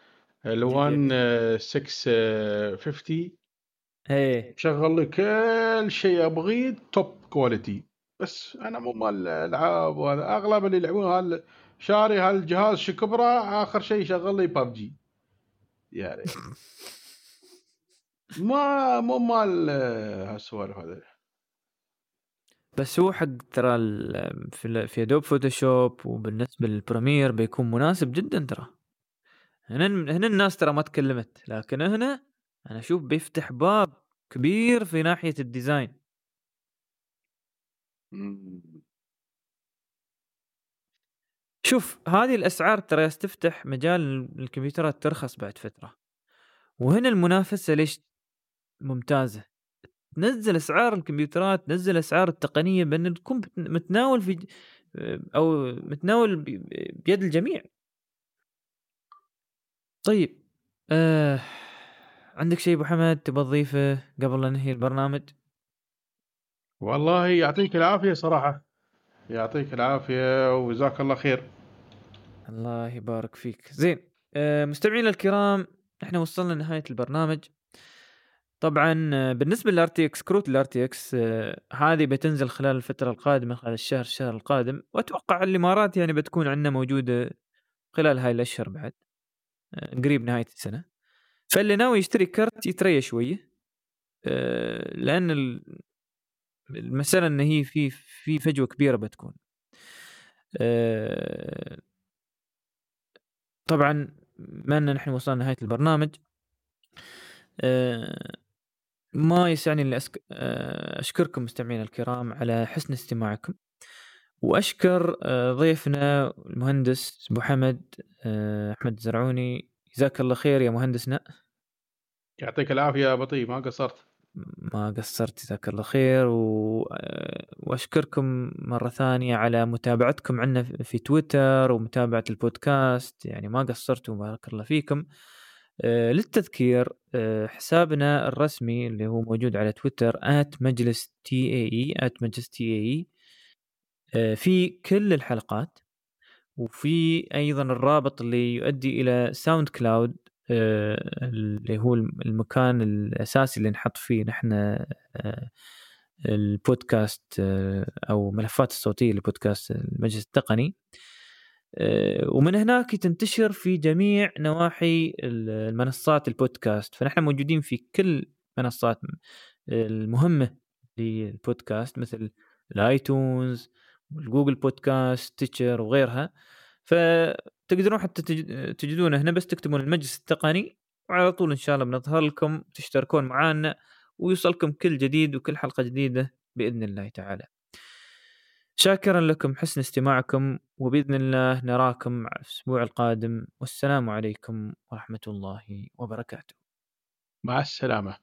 ال1 جي. 650 إيه. شغل لي كل شيء أبغيه توب كواليتي بس أنا مو مال العاب وهذا. أغلب اللي يلعبون هال شاري هالجهاز شكبره آخر شيء يشغل لي ببجي يعني. ما مو مال هالسوالف هذا بس هو حق ترى في Adobe Photoshop وبالنسبة لل Premiere بيكون مناسب جدا ترى. هنا هنا الناس ترى ما تكلمت لكن هنا أنا أشوف بيفتح باب كبير في ناحية ال design. شوف هذه الأسعار ترى تفتح مجال الكمبيوترات ترخص بعد فترة. وهنا المنافسة ليش ممتازة؟ تنزل أسعار الكمبيوترات تنزل أسعار التقنية بأن تكون متناول في ج- أو متناول بيد الجميع. طيب آه عندك شيء أبو حمد تبغى تضيفه قبل لا ننهي البرنامج؟ والله يعطيك العافية صراحة. يعطيك العافية وجزاك الله خير. الله يبارك فيك. زين آه مستمعينا الكرام إحنا وصلنا لنهاية البرنامج. طبعا بالنسبة لل RTX كروت ال RTX هذه بتنزل خلال الفترة القادمة خلال الشهر الشهر القادم. وأتوقع الإمارات يعني بتكون عندنا موجودة خلال هاي الأشهر بعد قريب نهاية السنة. فاللي ناوي يشتري كرت يتريى شوية لأن ال- المسألة إن هي في في فجوة كبيرة بتكون. طبعا بما إن نحن وصلنا نهاية البرنامج. ما يسعني الا أسك... آه، أشكركم مستمعينا الكرام على حسن استماعكم. وأشكر آه، ضيفنا المهندس أبو حمد آه، أحمد الزرعوني جزاك الله خير يا مهندسنا. يعطيك العافية يا بطي ما قصرت؟ ما قصرت جزاك الله خير. و... وأشكركم مرة ثانية على متابعتكم عنا في تويتر ومتابعة البودكاست. يعني ما قصرتوا بارك الله فيكم. للتذكير آه، حسابنا الرسمي اللي هو موجود على تويتر مجلس تي إي اي مجلس تي إي اي في كل الحلقات. وفي أيضا الرابط اللي يؤدي إلى SoundCloud آه، اللي هو المكان الأساسي اللي نحط فيه نحن آه، البودكاست آه، أو ملفات الصوتية لبودكاست المجلس التقني. آه، ومن هناك تنتشر في جميع نواحي المنصات البودكاست فنحن موجودين في كل منصات المهمة للبودكاست مثل ال iTunes وال Google Podcasts ستيتشر وغيرها فتقدرون حتى تج- تجدونه هنا بس تكتبون المجلس التقني وعلى طول إن شاء الله بنظهر لكم تشتركون معنا ويوصلكم كل جديد وكل حلقة جديدة بإذن الله تعالى. شاكرا لكم حسن استماعكم وبإذن الله نراكم في الأسبوع القادم والسلام عليكم ورحمة الله وبركاته. مع السلامة